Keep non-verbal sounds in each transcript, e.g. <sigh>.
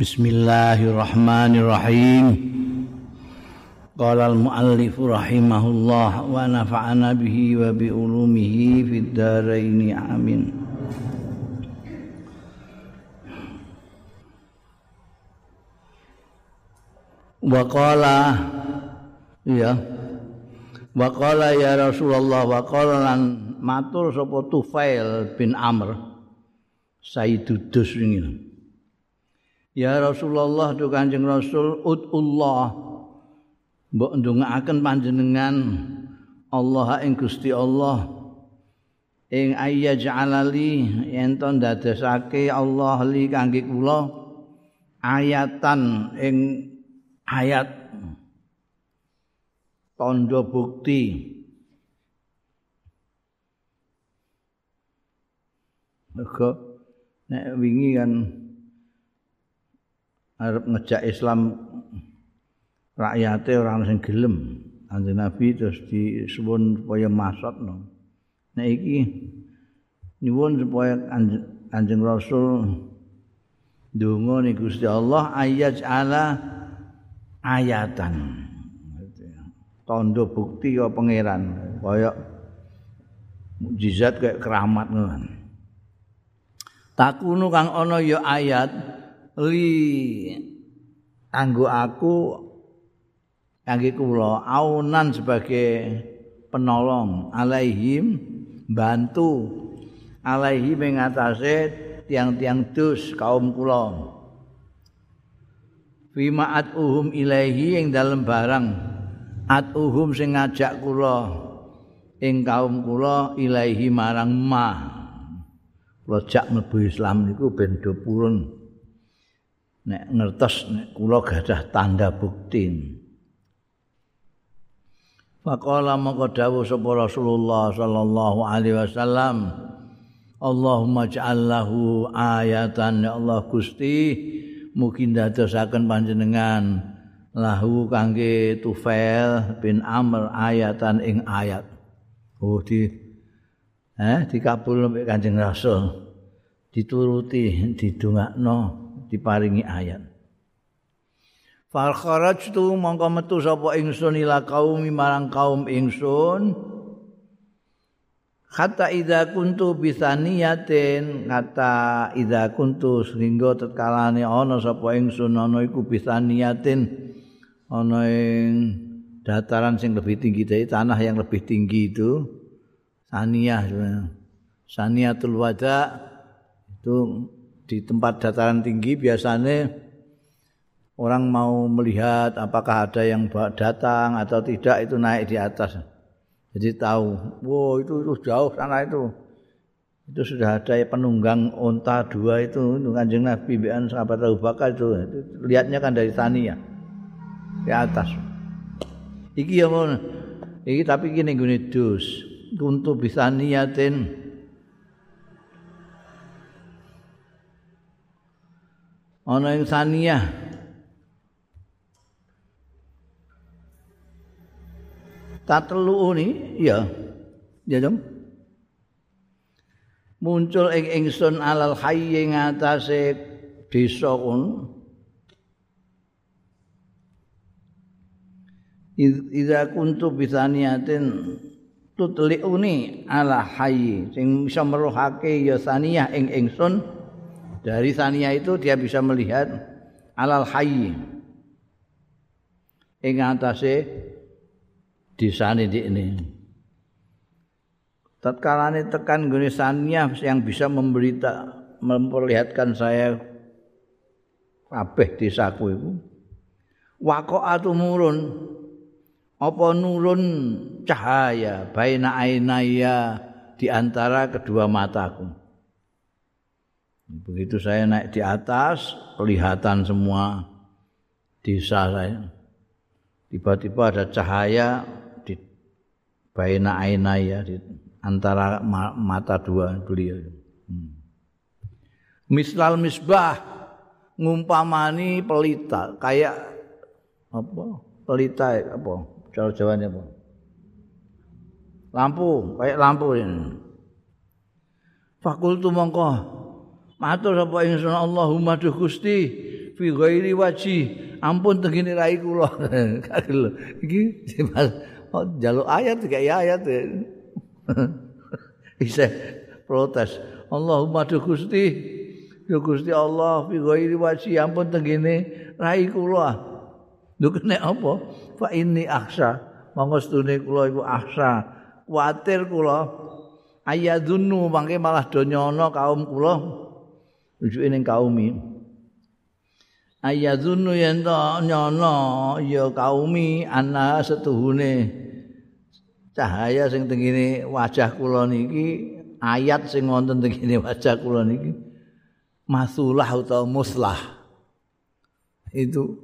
Bismillahirrahmanirrahim. Qala al-muallif rahimahullah wa nafa'ana bihi wa bi ulumihi fid dharain amin. Wa qala ya Wa qala ya Rasulullah wa qala lan matur sapa Tufail bin Amr Sayyidudus ini. Ya Rasulullah tu Kanjeng Rasul udullah. Mbok ndongaaken panjenengan Allah ing Gusti Allah. Ing ayya ja'alali yen to ndadosake Allah li kangge kula ayatan ing ayat tanda bukti. Mereka nek wingi kan arep ngejak Islam rakyate orang sing gelem Kanjeng Nabi terus disuwun supaya masakno. Nek iki nyuwun supaya Kanjeng Rasul ndonga ning Gusti Allah ayat ala ayatan. Tondo bukti ya pangeran kaya mukjizat kayak keramat ngono. Takunu kang ana ya ayat li anggo aku kangge kula aunan sebagai penolong alaihim bantu alaihi mengatasi tiang-tiang dus kaum kula. Fima atuhum ilaihi yang dalam barang atuhum sing ngajak kula ing kaum kula ilaihi marang ma. Jak mlebu Islam niku ben do purun nek ngertos nek kula gadah tanda bukti. Faqala maka dawuh sapa Rasulullah sallallahu alaihi wasallam Allahumma ja'allahu ayatan ya Allah Gusti mugi ndadosaken panjenengan lahu kangge Tufail bin Amr ayatan ing ayat. Oh di eh dikabul Kanjeng Rasul. Dituruti didongakno diparingi ayat. Fal kharajtu mongko metu sapa ingsun ila kaum marang kaum ingsun. Kata idza kuntu bisaniyatin kata idza kuntu sehingga tetkalane ana sapa ingsun ana iku bisaniyatin ana ing dataran sing lebih tinggi dari tanah yang lebih tinggi itu saniyah saniyatul wada itu di tempat dataran tinggi biasanya orang mau melihat apakah ada yang datang atau tidak itu naik di atas. Jadi tahu, wow itu, itu jauh sana itu. Itu sudah ada penunggang onta dua itu, itu kanjeng Nabi bian sahabat Abu Bakar itu, itu lihatnya kan dari Tania di atas. Iki ya mau, iki tapi gini gini dus, untuk bisa ana ing saniyah. Tatlu ni ya ya dong muncul ing ingsun alal hayy ing atase desa kun Iza kuntu bisaniyatin tutliuni ala hayy sing bisa meruhake ya saniyah ing ingsun Dari sania itu dia bisa melihat alal hayy. Ing atase disane di ini. Tatkala tekan gune sania yang bisa memberita memperlihatkan saya kabeh desaku itu. Waqa'atu murun apa nurun cahaya baina ainaya di antara kedua mataku. Begitu saya naik di atas, kelihatan semua desa saya. Tiba-tiba ada cahaya di baina aina ya di antara mata dua beliau. Hmm. Mislal misbah ngumpamani pelita kayak apa? Pelita apa? Cara Jawanya apa? Lampu, kayak lampu ini. Fakultu mongko matur sapa ingsun Allahumma duh Gusti fi ghairi waji ampun tengene rai kula. <laughs> Iki oh, jaluk ayat kayak ayat. <laughs> Bisa protes. Allahumma du Gusti ya Gusti Allah fi ghairi waji ampun tengene rai kula. Lho kene apa? Fa inni akhsa monggo stune kula iku akhsa kuatir kula. Ayadunnu mangke malah do nyono kaum kula rujuke ning kaumi. Ayadunnu yen to nyono ya kaumi ana setuhune. Cahaya sing tengene wajah kula niki ayat sing wonten tengene wajah kula niki masulah utawa muslah. Itu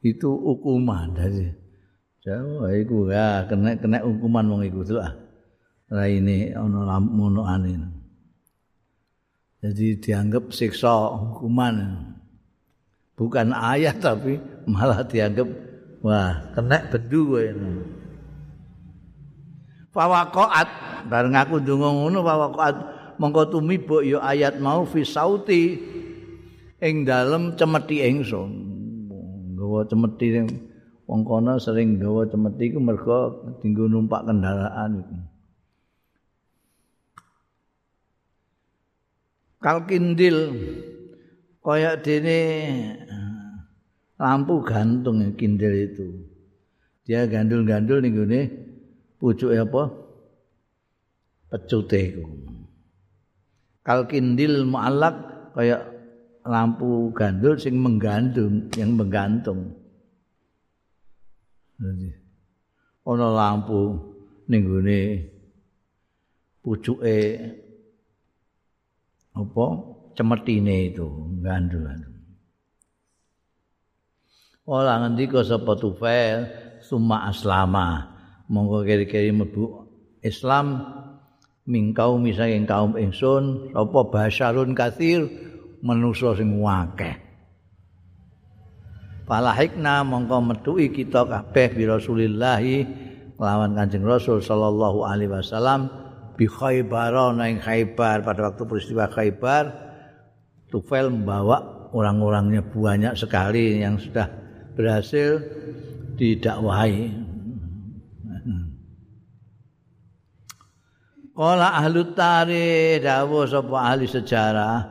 itu hukuman. Dari jauh iku ya kena kena hukuman wong iku tuh ah raine ana lampu anin. Jadi dianggap siksa hukuman. Bukan ayat tapi malah dianggap wah kena bedu kowe. Fawaqat bareng aku ndonga ngono fawaqat mongko tumibuk ya ayat mau fi sauti ing dalem cemeti ingsun. Gawa cemeti wong kono sering gawa cemeti ku mergo dinggo numpak kendaraan iku. Kalkindil kaya dene lampu gantung kindil itu. Dia gandul-gandul ning gone pucuke apa? Pecute iku. Kalkindil muallak kaya lampu gandul sing menggantung yang menggantung. Jadi ana lampu ning gone pucuke apa? Cemetine itu gandul Ola ngendika sapa tufail? Summa aslama. Monggo kiri-kiri mlebu Islam ming kaum saking kaum ingsun sapa basyarun kathir manusa sing akeh. Falahikna mongko metuhi kita kabeh bi Rasulillah lawan Kanjeng Rasul sallallahu alaihi wasallam bi Khaybar nang Khaybar pada waktu peristiwa Khaybar Tufail membawa orang-orangnya banyak sekali yang sudah berhasil didakwahi. Kala ahli tarikh dawuh sapa ahli sejarah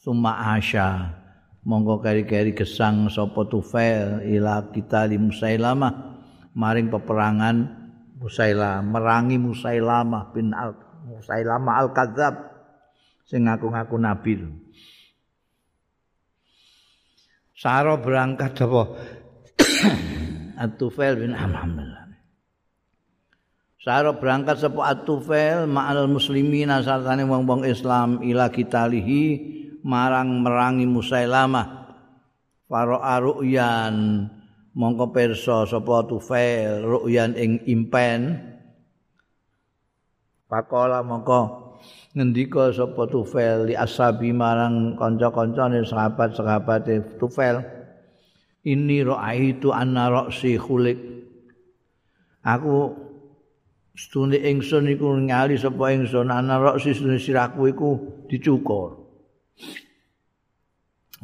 summa asya monggo kari-kari gesang sapa Tufail ila kita li Musailamah maring peperangan Musailamah merangi Musailamah bin Al Musailamah Al Kadzab sing ngaku-ngaku nabi. Saro berangkat apa? <coughs> At-Tufail bin Alhamdulillah. Saro berangkat sapa At-Tufail ma'al muslimin asartane wong-wong Islam ila kitalihi marang merangi Musailamah. Faro aruyan mongko perso sapa tufail ru'yan ing impen? Pakola mongko. Ngendika sapa tufail li asabi marang kanca-kancane sahabat-sahabate tufail? Ini ra'aitu anna ra'si khulik aku stune ingsun iku ngali sapa ingsun anna ra'si stune siraku iku dicukur.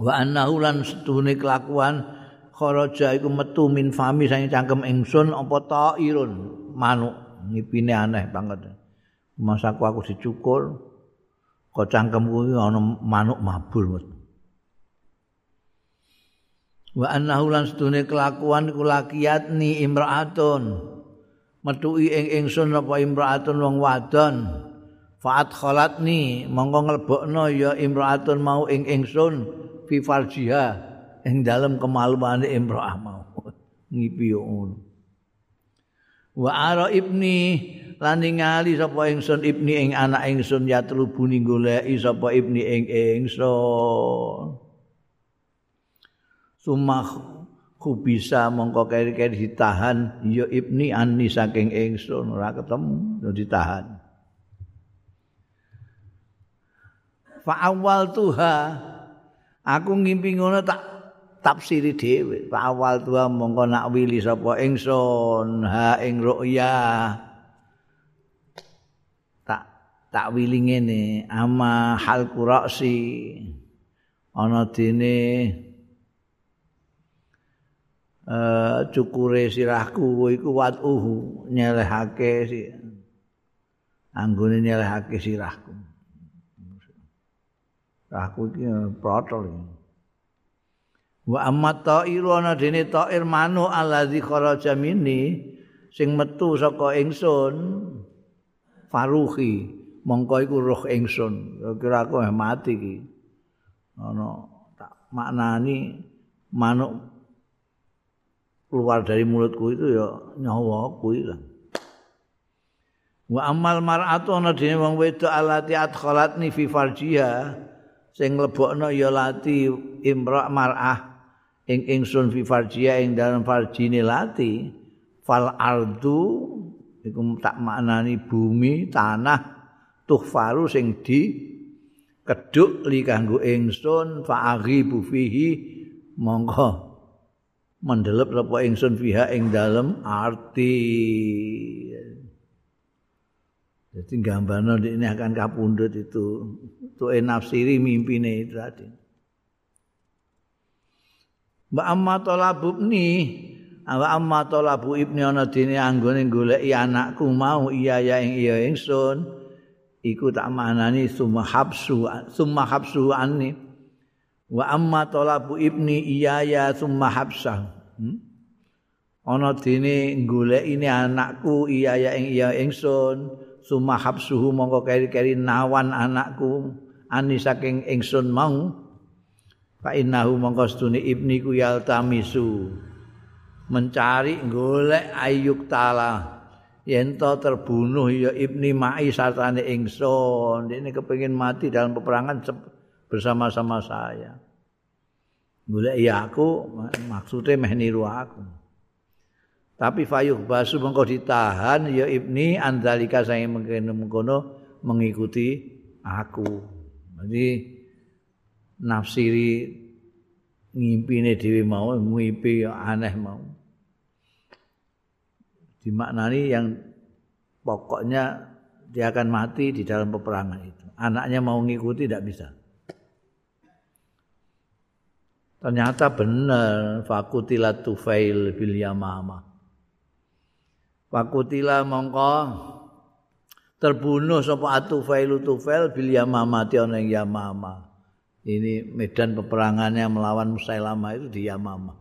Wa annahu lan stune kelakuan kharaja iku metu min fami sang cangkem ingsun apa ta'irun manuk ngipine aneh banget. Masaku aku dicukur kok cangkemku iki ana manuk mabur wa annahu lan sedune kelakuan iku lakiyatni imraatun. Metuki ing ingsun apa imraatun wong wadon. Faat khalatni mongko nglebokno ya imraatun mau ing ingsun fi farjiha ing dalem kemaluane imro'ah mau ngipi ngono. Wa ara ibni lan ningali sapa ingsun ibni ing anak ingsun ya trubuni goleki sapa ibni ing ingsun. Sumah ku bisa mongko keri-keri ditahan ya ibni ani saking ingsun. Ora ketemu yo ditahan. Fa awal tuha aku ngimpi ngono tak tafsiri dhewe awal tua mongko nak wili sapa ingsun ha ing ru'ya. Tak tak wili ngene ama hal qurasi ana dene uh, cukure sirahku iku watuhu nyelehake si anggone nyelehake sirahku. Aku iki protol iki wa amma ta'iru ana dene ta'ir manu allazi kharaja minni sing metu saka ingsun faruhi mongko iku roh ingsun. Kira aku mati iki. Ana tak maknani manuk keluar dari mulutku itu ya nyawa kuwi lah. Wa amal mar'atu ana dene wong wedok alati adkhalatni fi farjiha sing mlebokno ya lati imra mar'ah ing ingsun fi farjia ing dalam farjine lati fal ardu iku tak maknani bumi tanah tuhfaru sing di keduk li kanggo ingsun fa aghibu fihi monggo mendelep sapa ingsun fiha ing dalem arti. Jadi gambarnya ini akan kapundut itu. Tuh nafsiri mimpine itu tadi Mbak amma talabu ibni. Wa amma talabu ibni ana dene anggone goleki anakku mau iya ya ing iya ingsun. Iku tak manani summa habsu summa habsu anni. Wa amma talabu ibni iya ya summa habsa. Hmm? ana dene goleki anakku iya ya ing iya ingsun. Summa habsuhu mongko keri-keri nawan anakku. Ani saking ingsun mau Fa innahu mongko stune ibni ku yaltamisu. Mencari golek ayuk tala. Yen terbunuh ya ibni mai sartane ingsun. Ini kepengin mati dalam peperangan bersama-sama saya. Golek ya aku maksudnya meh niru aku. Tapi fayuh basu mengko ditahan ya ibni andalika saya mengkono mengikuti aku. Jadi nafsiri ngimpine dhewe mau ngimpi aneh mau. Dimaknani yang pokoknya dia akan mati di dalam peperangan itu. Anaknya mau ngikuti tidak bisa. Ternyata benar fakutila tufail bil yamama. Fakutila mongko terbunuh sapa atufailu tufail bil yamama ana yamama ini medan peperangannya melawan Musailamah itu di Yamamah.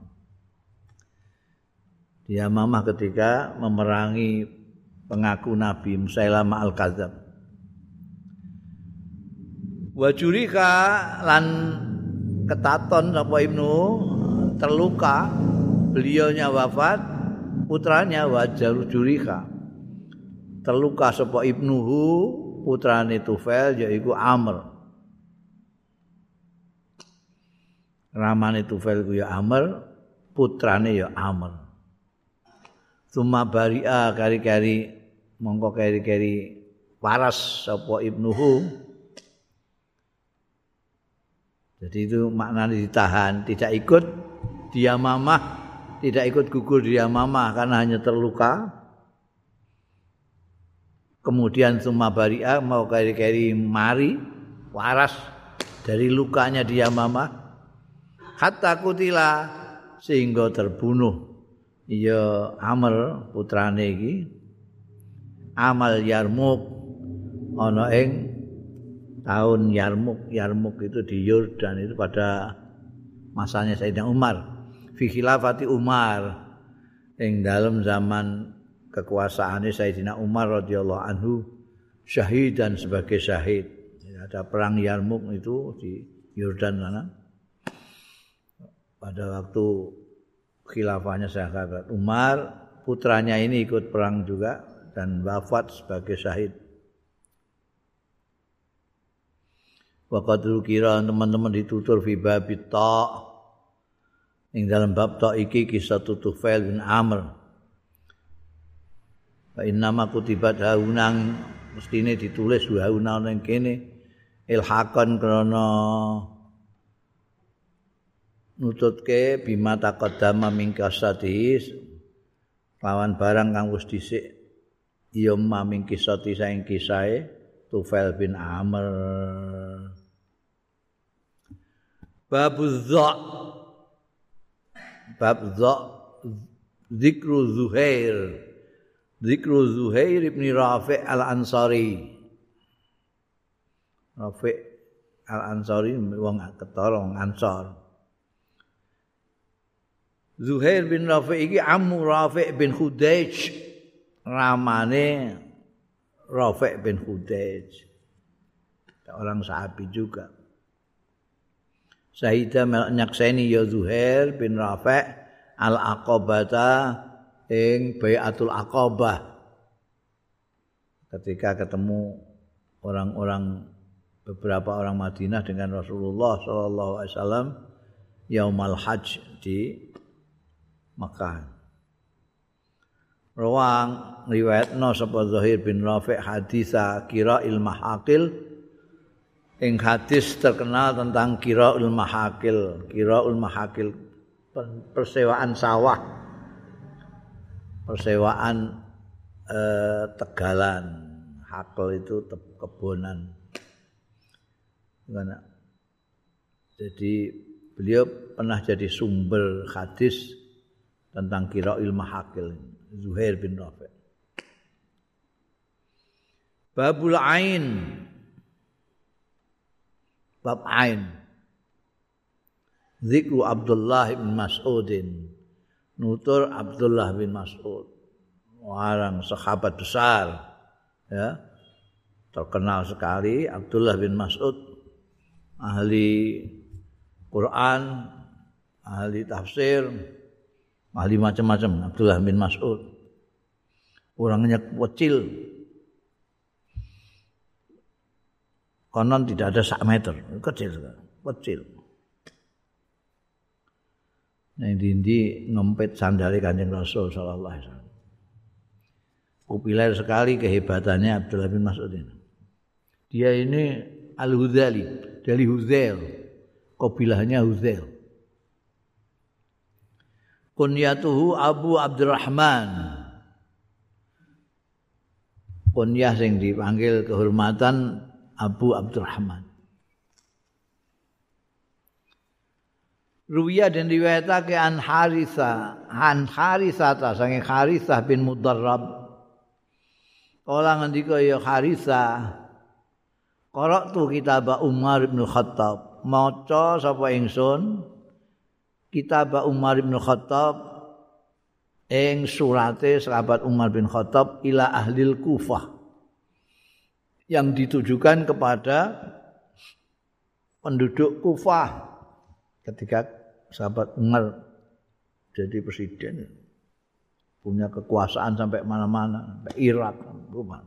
Di Yamamah ketika memerangi pengaku Nabi Musailamah Al-Kadzab. Wajurika lan ketaton sapa Ibnu terluka, beliaunya wafat, putranya Wajar Jurika. Terluka sapa Ibnuhu, putrane Tufel yaiku Amr. Ramane Tufel ku ya Amr, putrane ya Amr. Suma baria kari-kari mongko kari-kari waras sapa ibnuhu. Jadi itu maknanya ditahan, tidak ikut dia mamah, tidak ikut gugur dia mamah karena hanya terluka. Kemudian suma baria mau kari-kari mari waras dari lukanya dia mamah hatta kutila sehingga terbunuh. Ya Amr putrane iki. Amal Yarmuk ana ing tahun Yarmuk. Yarmuk itu di Yordan itu pada masanya Sayyidina Umar. Fi khilafati Umar ing dalam zaman kekuasaannya Sayyidina Umar radhiyallahu anhu syahid dan sebagai syahid. Ada perang Yarmuk itu di Yordan sana pada waktu khilafahnya sahabat Umar putranya ini ikut perang juga dan wafat sebagai syahid. Waqad kira teman-teman ditutur fi babi ta' ing dalam bab ta' iki kisah Tufail bin Amr. Fa inna ma kutibat haunang mestine ditulis haunang ning kene. Ilhaqan krana nututke bima taqaddama min kasati lawan barang kang wis dhisik ya maming kisati saing kisahe Tufail bin Amr Bab dha Bab dha Zikru Zuhair. Zikru Zuhair ibn Rafi' al-Ansari. Rafi' al-Ansari wong ketara wong Ansar. Zuhair bin Rafi' iki amu Rafi' bin Khudaij. Ramane Rafi' bin Khudaij. Orang sahabat juga. Sayyida nyakseni ya Zuhair bin Rafi' al-Aqabata ing Bai'atul Aqabah. Ketika ketemu orang-orang beberapa orang Madinah dengan Rasulullah sallallahu alaihi wasallam yaumal hajj di Mekah. Rawang riwayatno sapa Zahir bin Rafi' hadisa kira ilmahaqil ing hadis terkenal tentang kiraul mahakil kiraul mahakil persewaan sawah persewaan eh, tegalan hakil itu kebonan Gimana? jadi beliau pernah jadi sumber hadis tentang kiraul mahakil Zuhair bin Rafi. Babul Ain. Bab ain. Zikru Abdullah bin Mas'udin. Nutur Abdullah bin Mas'ud. Orang sahabat besar ya. Terkenal sekali Abdullah bin Mas'ud. Ahli Quran ahli tafsir ahli macam-macam. Abdullah bin Mas'ud. Orangnya kecil. Konon tidak ada sak meter. Kecil kecil. Nah, dindi ngempet sandali kanjeng Rasul Sallallahu Alaihi Wasallam. Populer sekali kehebatannya Abdullah bin Mas'ud ini. Dia ini Al Huzali dari Huzail, kabilahnya Huzail. Kunyatuhu Abu Abdurrahman. Kunyah sing dipanggil kehormatan Abu Abdurrahman. Ruwiya dan riwayatake an Harisa, an Harisa ta sange Harisa bin Mudarrab. Kala ngendika ya Harisa, Qara'tu kitab Umar bin Khattab. Maca sapa ingsun kitab Umar bin Khattab ing surate sahabat Umar bin Khattab ila ahlil Kufah. yang ditujukan kepada penduduk Kufah ketika sahabat Umar jadi presiden punya kekuasaan sampai mana-mana sampai Irak rumah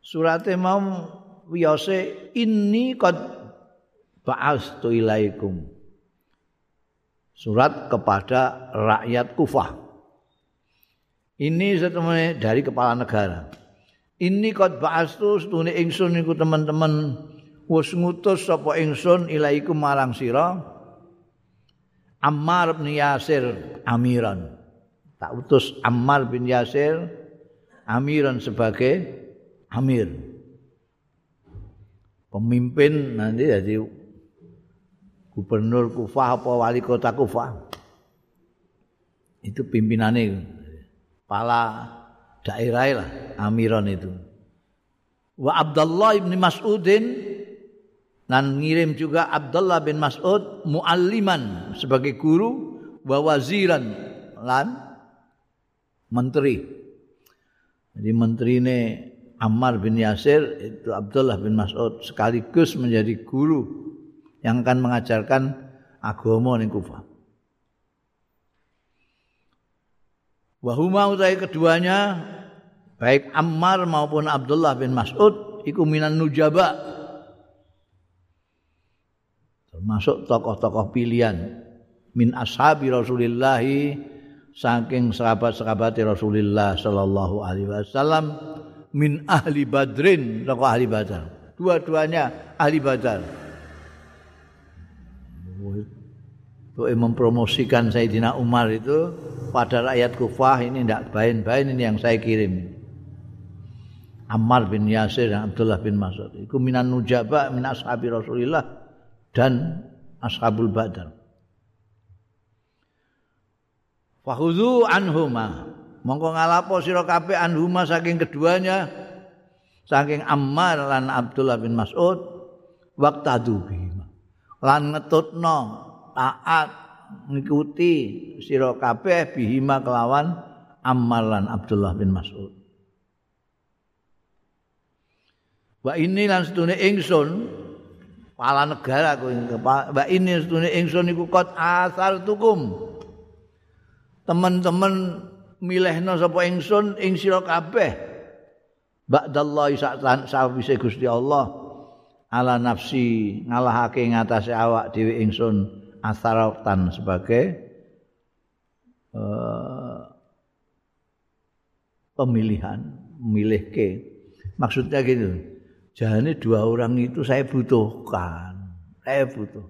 suratnya mau wiyose ini qad ba'astu ilaikum surat kepada rakyat Kufah Ini setemene dari kepala negara. Ini kot ba'astu setune ingsun niku teman-teman wis ngutus sapa ingsun ilaiku marang sira Ammar bin Yasir amiran. Tak utus Ammar bin Yasir amiran sebagai amir. Pemimpin nanti jadi gubernur Kufah apa wali kota Kufah. Itu pimpinannya kepala daerah lah amiron itu. Wa Abdullah bin Mas'udin dan ngirim juga Abdullah bin Mas'ud mualliman sebagai guru wa waziran lan menteri. Jadi menteri ini Ammar bin Yasir itu Abdullah bin Mas'ud sekaligus menjadi guru yang akan mengajarkan agama ning Kufah Wahuma utai keduanya baik Ammar maupun Abdullah bin Mas'ud iku minan nujaba. Termasuk tokoh-tokoh pilihan min ashabi Rasulillah saking sahabat-sahabat Rasulullah sallallahu alaihi wasallam min ahli Badrin tokoh ahli Badar. Dua-duanya ahli Badar mempromosikan Sayyidina Umar itu pada rakyat Kufah ini tidak bain-bain ini yang saya kirim. Ammar bin Yasir dan Abdullah bin Mas'ud. Iku minan nujaba min ashabi Rasulillah dan ashabul badar. Fakhudhu anhuma. Mongko ngalapo sira kabeh anhuma saking keduanya saking Ammar lan Abdullah bin Mas'ud waqtadu bihima. Lan ngetutno taat ngikuti sira kabeh bihima kelawan Ammar lan Abdullah bin Mas'ud. Wa ini lan setune ingsun kepala negara aku Wa ini setune ingsun iku kot asal tukum. Teman-teman milihna sapa ingsun ing sira kabeh. Ba'dallahi sa'wise Gusti Allah ala nafsi ngalahake ngatasé awak dhewe ingsun asaratan sebagai uh, pemilihan memilihke maksudnya gitu Jadi dua orang itu saya butuhkan. Saya butuh.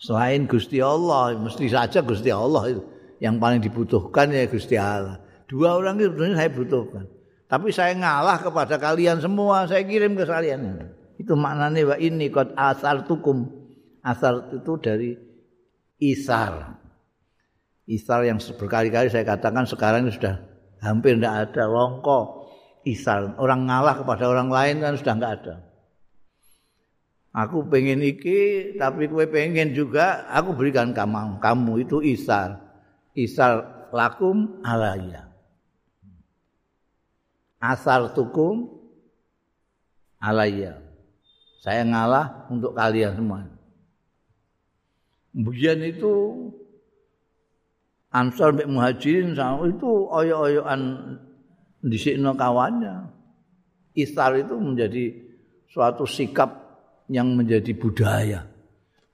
Selain Gusti Allah, mesti saja Gusti Allah itu yang paling dibutuhkan ya Gusti Allah. Dua orang itu sebenarnya saya butuhkan. Tapi saya ngalah kepada kalian semua, saya kirim ke kalian. Itu maknanya wa ini kot asar tukum. Asar itu dari isar. Isar yang berkali-kali saya katakan sekarang ini sudah hampir tidak ada longkok. isal orang ngalah kepada orang lain kan sudah enggak ada aku pengen iki tapi kue pengen juga aku berikan kamu kamu itu isal isal lakum alaya asal tukum alaya saya ngalah untuk kalian semua Kemudian itu Ansar Mbak Muhajirin itu oyo-oyoan disikno kawannya. Istar itu menjadi suatu sikap yang menjadi budaya.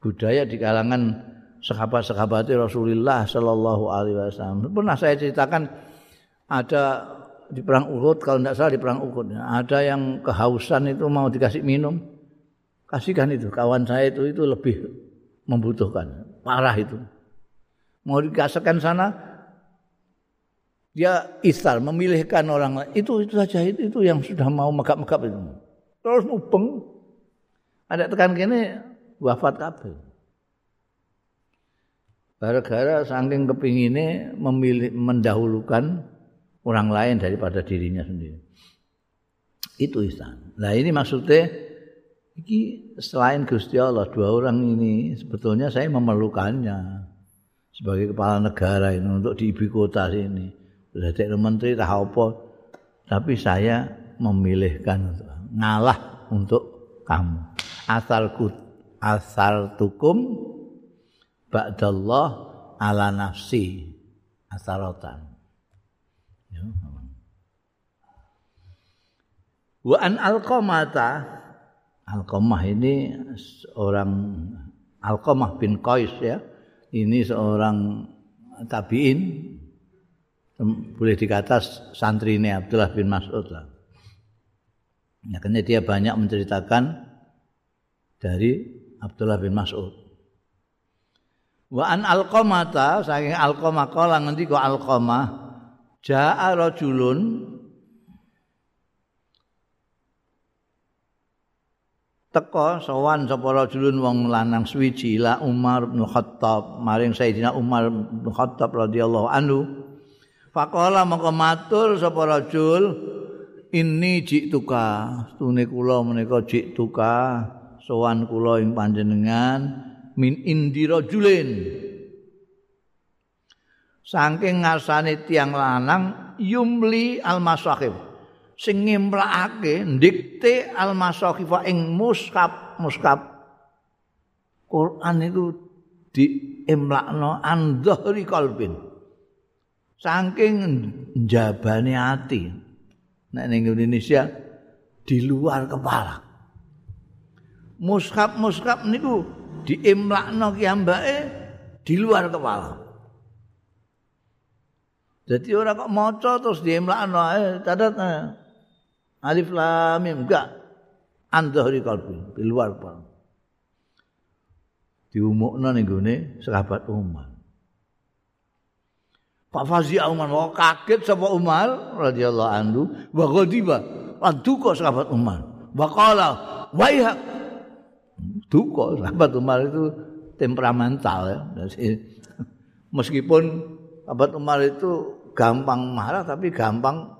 Budaya di kalangan sahabat-sahabat Rasulullah Shallallahu Alaihi Wasallam. Pernah saya ceritakan ada di perang Uhud kalau tidak salah di perang Uhud. Ada yang kehausan itu mau dikasih minum. Kasihkan itu. Kawan saya itu itu lebih membutuhkan. Parah itu. Mau dikasihkan sana dia istar memilihkan orang lain. Itu itu saja. Itu, itu yang sudah mau megap-megap itu. Terus mubeng. Ada tekan kene wafat kabeh. Gara-gara saking kepingine memilih mendahulukan orang lain daripada dirinya sendiri. Itu istan nah ini maksudnya ini selain Gusti Allah dua orang ini sebetulnya saya memerlukannya sebagai kepala negara ini untuk di ibu kota sini. Jadi menteri tak apa tapi saya memilihkan ngalah untuk kamu. Asalku asal tukum ba'dallah ala nafsi asaratan. ya. Wa an alqamata alqamah ini seorang alqamah bin qais ya ini seorang tabiin boleh dikata santri ini Abdullah bin Mas'ud lah. Ya, karena dia banyak menceritakan dari Abdullah bin Mas'ud. Wa an alqamata saking alqamah kala ngendi kok alqamah jaa rajulun teko sowan sapa rajulun wong lanang suwiji la Umar bin Khattab maring Sayyidina Umar bin Khattab radhiyallahu anhu. Faqala mongko matur sapa rajul ini jiktuka stune kula menika jiktuka sowan kula ing panjenengan min indi rajulin saking ngarsane tiang lanang yumli al masahib sing ngimplakake ndikte al masahib ing muskap muskap Quran itu diimlakno andhari kalbin saking njabane ati. Nek ning Indonesia di luar kepala. Mushaf-mushaf niku diimlakno ki ambake di luar kepala jadi orang kok maca terus diimlakno catat eh. alif lam mim enggak. Andhari kalbi di luar kepala diumukno ning gone sahabat Umar. Pak Fazi Umar mau kaget sama Umar radhiyallahu anhu. Wa ghadiba lan duka sahabat Umar. Wa qala waiha duka sahabat Umar itu temperamental ya. <laughs> Meskipun sahabat Umar itu gampang marah tapi gampang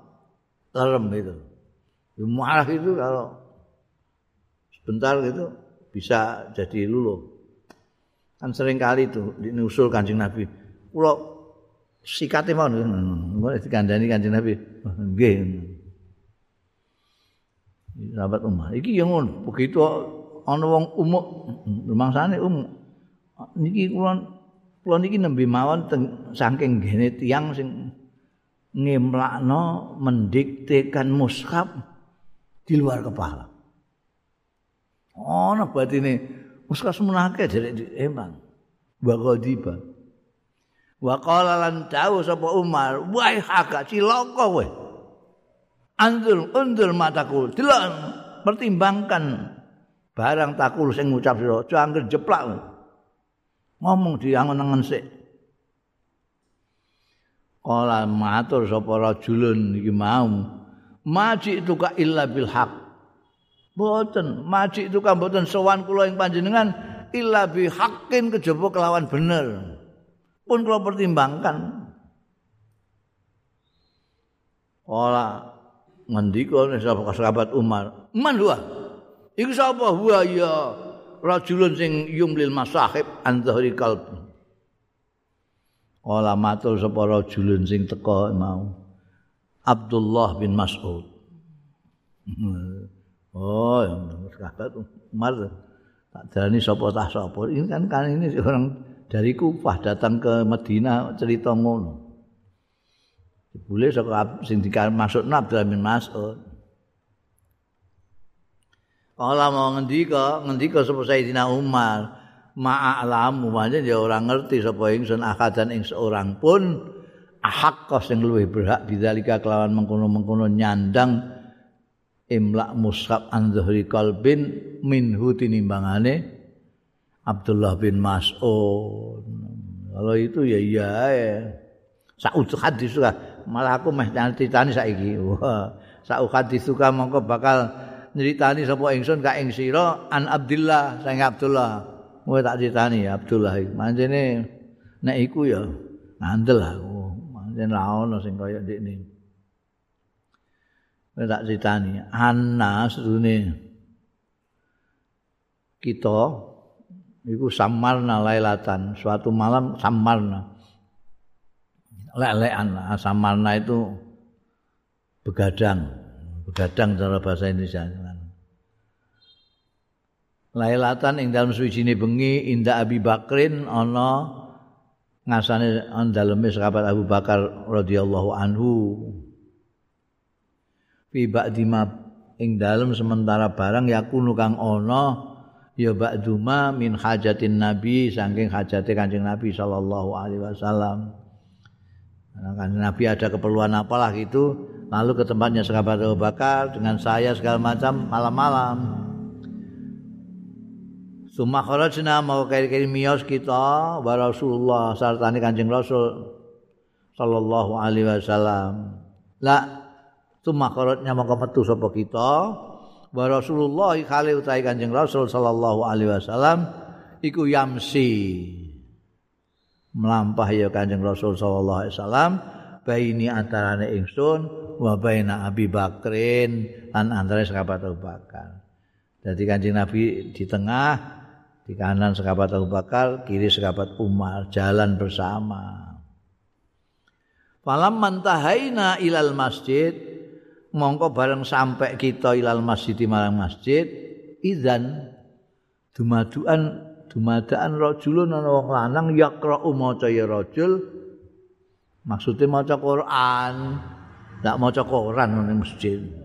lerem itu. Marah itu kalau sebentar gitu bisa jadi luluh. Kan sering kali itu diusul kancing Nabi. Kulo sikate mau ngono dikandani kancing Nabi. Nggih. Sahabat Umar. Iki yang ngono. Begitu ana wong umuk rumangsane umuk. Niki kula kula niki nembe mawon saking gene tiyang sing ngemlakno mendiktekan mushaf di luar kepala. Ana batine mushaf semenake derek emang. Wa qadiba. Wa qala lan tahu sapa Umar, "Wahai haka cilaka kowe." Anzul undur mataku, delok pertimbangkan barang takul sing ngucap sira, aja jeplak. Ngomong di angen-angen sik. Kala matur sapa rajulun iki mau. Maji itu ka illa bil haq. Boten, maji itu ka boten sowan kula ing panjenengan illa bi haqqin kejaba kelawan bener. Pun kula pertimbangkan. Ora ngendika sapa sahabat Umar, "Man huwa?" Iku sapa huwa ya rajulun sing yumlil masahib an dhahri qalbi. Ola matul sapa rajulun sing teka mau. Abdullah bin Mas'ud. Oh, sahabat Umar tak darani sapa tah sapa. Ini kan kan ini orang dari Kufah datang ke Madinah cerita ngono. Boleh saka sing dikar masuk Abdullah bin Mas'ud. Kala mau ngendika, ngendika sapa Sayyidina Umar. Ma'alamu. Manjen ya ora ngerti sapa ingsun akadan ing seorang pun ahakka sing luwih berhak bidzalika kelawan mengkono-mengkono nyandang imlak mushaf an zuhri qalbin minhu tinimbangane Abdullah bin Mas'ud. Kalau itu ya iya ya saud hadis suka. Malah aku meh nyritani saiki. Wah saud hadis suka mongko bakal nyritani sapa ingsun ka ing sira an Abdullah sang Abdullah Kowe tak critani Abdullah iki. Manjene nek iku ya ngandel aku. Manjen ra ono sing kaya ndekne. Kowe tak critani Anna sedune kita iku samarna lailatan suatu malam samarna lelekan samarna itu begadang begadang cara bahasa Indonesia lailatan ing dalem suwijine bengi inda Abi Bakrin ana ngasane an daleme sahabat Abu Bakar radhiyallahu anhu. Fi ba'di ma ing dalem sementara barang yakunu kang ana ya ba'duma min hajatin nabi saking hajate Kanjeng Nabi sallallahu alaihi wasallam. Kan Nabi ada keperluan apalah gitu lalu ke tempatnya sahabat Abu Bakar dengan saya segala macam malam-malam Suma kharajna mau kiri-kiri miyos kita wa Rasulullah sartane Kanjeng Rasul sallallahu alaihi wasallam. La suma kharajna mau metu sapa kita wa Rasulullah kali utahe Kanjeng Rasul sallallahu alaihi wasallam iku yamsi. Melampah ya Kanjeng Rasul sallallahu alaihi wasallam baini antarane ingsun wa baina Abi Bakrin lan antara sahabat Abu Bakar. Jadi Kanjeng Nabi di tengah di kanan sekabat Abu Bakar, kiri sekabat Umar, jalan bersama. Falam mantahaina ilal masjid, mongko bareng sampai kita ilal masjid marang masjid, izan dumaduan dumadaan rajulun ana wong lanang yaqra'u maca ya rajul. Maksudnya maca Quran. Ndak maca Quran ning masjid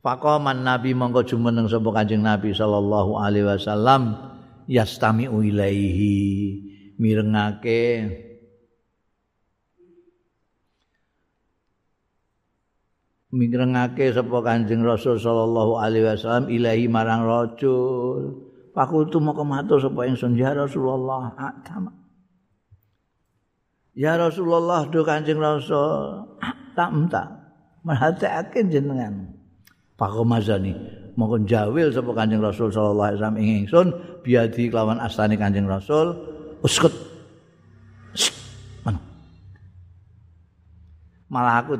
Faqaman Nabi mongko jumeneng sapa Kanjeng Nabi sallallahu alaihi wasallam yastami'u ilaihi mirengake mirengake sapa Kanjeng Rasul sallallahu alaihi wasallam ilahi marang rajul. Fakultu mongko matur sapa ingsun ya Rasulullah atama Ya Rasulullah do Kanjeng Rasul tak entah merhatiake jenengan Pakomazani mongko jawil sapa Kanjeng Rasul sallallahu alaihi wasallam ingsun biadi kelawan asane Kanjeng Rasul. Uskut. Malah aku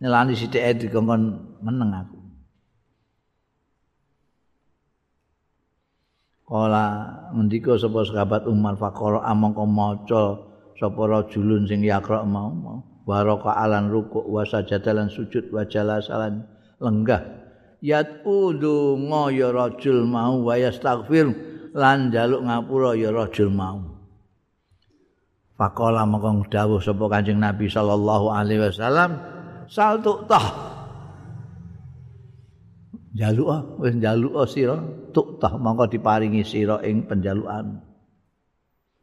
nyelani sithike e dikongkon meneng aku. Kala mendika sapa sahabat Umar faqara ah, amangka maca sapa rajulun sing yakra mau, mau. waraka alan rukuk wa sajadalan sujud wa jalasalan. Lenggah. Yat udunga ya rajul mau wa yastaghfir lan jaluk ngapura ya rajul mau. Faqala mangka dawuh sapa Kanjeng Nabi sallallahu alaihi wasallam sal tah. Jaluk wis jaluk sira? Tuk tah diparingi sira ing penjalukan.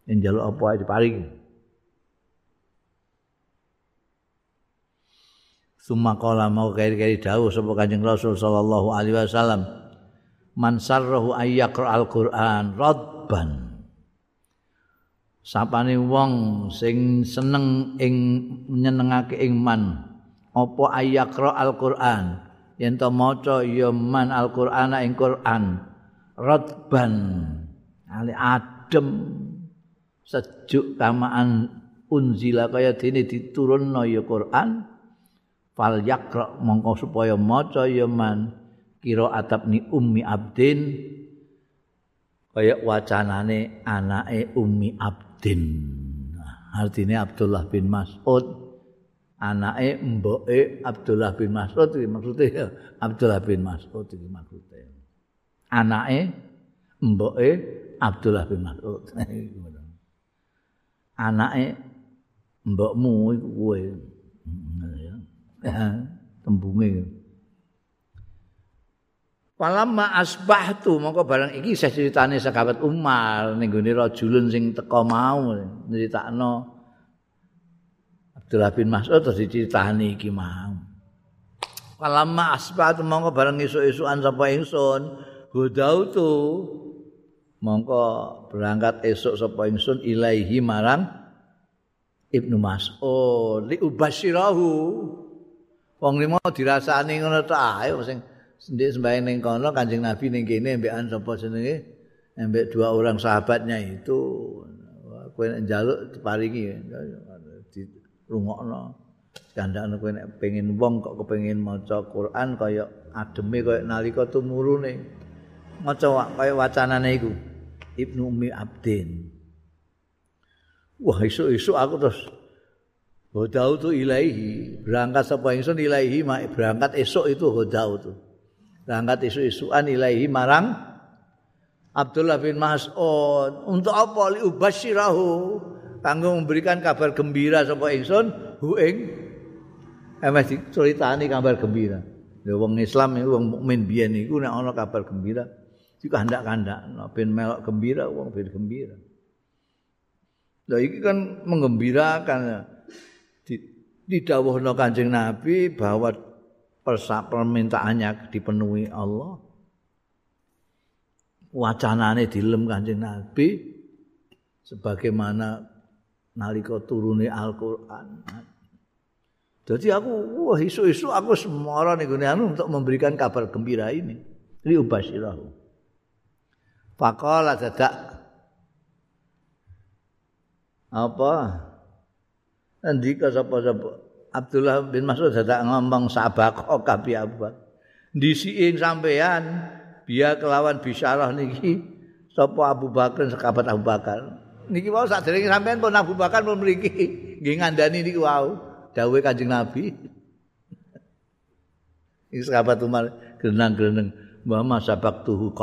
Ing jaluk apa diparingi Suma kala mau kari-kari dawuh sapa Kanjeng Rasul sallallahu alaihi wasallam. Man sarrahu ayyaqra al-Qur'an radban. Sapane wong sing seneng ing nyenengake ing man apa ayyaqra al-Qur'an? Yen to maca ya man Al-Qur'ana ing Qur'an radban. Ali adem. Sejuk kamaan unzila kaya dene diturunno ya Qur'an fal yaqra mongko supaya maca ya man kira atabni ummi abdin kaya wacanane anake ummi abdin. Artinya Abdullah bin Mas'ud anake mboke Abdullah bin Mas'ud iki maksude Abdullah bin Mas'ud iki maksude. Anake mboke Abdullah bin Mas'ud. <laughs> Anake mbokmu iku kowe tembunge Palamma asbahtu mongko barang iki saya critane sekabat Umar ning gone rajulun sing teka mau nyritakno Abdullah bin Mas'ud terus diceritani iki mau. Kalama asbat mongko bareng esuk-esukan sapa ingsun, godau tu mongko berangkat esuk sapa ingsun ilaihi marang Ibnu Mas'ud li ubashirahu. Wong limo dirasani ngono ta ae sing sendiri sembahyang ning kono Kanjeng Nabi ning kene ambekan sapa jenenge ambek dua orang sahabatnya itu kowe njaluk diparingi rungokno. Kandhane kowe nek pengin wong kok kepengin maca Quran kaya ademe kaya nalika tumurune. Maca kaya wacanane iku. Ibnu Ummi Abdin. Wah, isu-isu aku terus Hodau tu ilaihi. Berangkat sapa ingsun ilaihi berangkat esok itu hodau tu berangkat isu-isuan ilaihi marang Abdullah bin Mas'ud. Untuk apa? Li ubashirahu kanggo memberikan kabar gembira sapa ingsun hu ing emes diceritani kabar gembira. Lha wong Islam iku wong mukmin biyen iku nek ana kabar gembira dikandak-kandak ben melok gembira wong ben gembira. Lah iki kan menggembirakan didhawuhna Kanjeng Nabi bahwa permintaannya dipenuhi Allah. Wacanane dilem Kanjeng Nabi sebagaimana nalika turune Al-Qur'an. Jadi aku wah isu-isu aku semara ning anu untuk memberikan kabar gembira ini. Li ubashirahu. Faqala dadak apa? Andika sapa-sapa Abdullah bin Mas'ud dadak ngomong sabak kabi Abu Bakar. Disiing sampean biya kelawan bisyarah niki sapa Abu Bakar sekabat Abu Bakar. niki wau sadurunge sampean pun Abu Bakar pun mriki nggih ngandani niki wau dawuhe Kanjeng Nabi. Iki sahabat Umar grenang-greneng Muhammad sabak tuhu.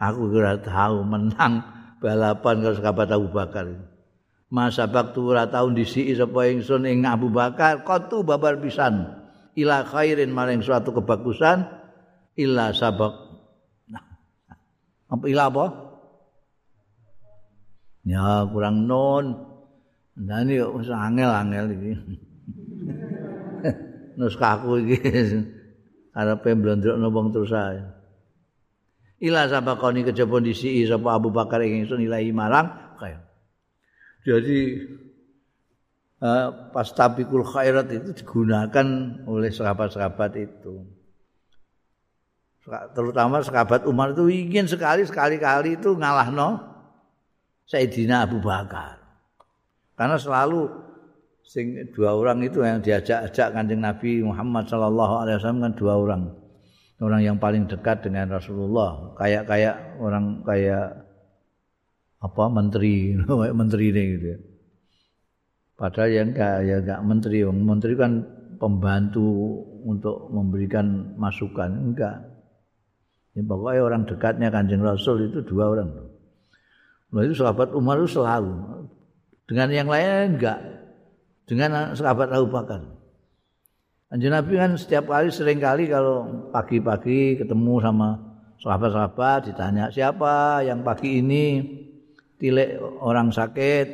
Aku ora tahu menang balapan karo sahabat Abu Bakar. Mas sabak tuhu ora tau disiki sapa ingsun ing Abu Bakar qatu babar pisan. Ila khairin maring suatu kebagusan illa sabak. Apa ila apa? Ya kurang non. Ini wis angel-angel iki. <laughs> Nuskaku iki arepe blondrokno wong terus ae. Ila sabakoni kejaba disiki sapa Abu Bakar ing ingsun ilahi marang kaya. Jadi uh, pas tabikul khairat itu digunakan oleh sahabat-sahabat itu. Terutama sahabat Umar itu ingin sekali sekali-kali itu ngalah no Sayyidina Abu Bakar. Karena selalu sing dua orang itu yang diajak-ajak kanjeng Nabi Muhammad sallallahu alaihi wasallam kan dua orang. Orang yang paling dekat dengan Rasulullah, kayak kayak orang kayak apa menteri, <laughs> menteri ini gitu ya. Padahal yang enggak ya enggak menteri, menteri kan pembantu untuk memberikan masukan, enggak. Ya, pokoknya orang dekatnya kanjeng Rasul itu dua orang. Nah itu sahabat Umar itu selalu. Dengan yang lain enggak. Dengan sahabat Abu Bakar. Kanjeng Nabi kan setiap kali sering kali kalau pagi-pagi ketemu sama sahabat-sahabat ditanya siapa yang pagi ini tilik orang sakit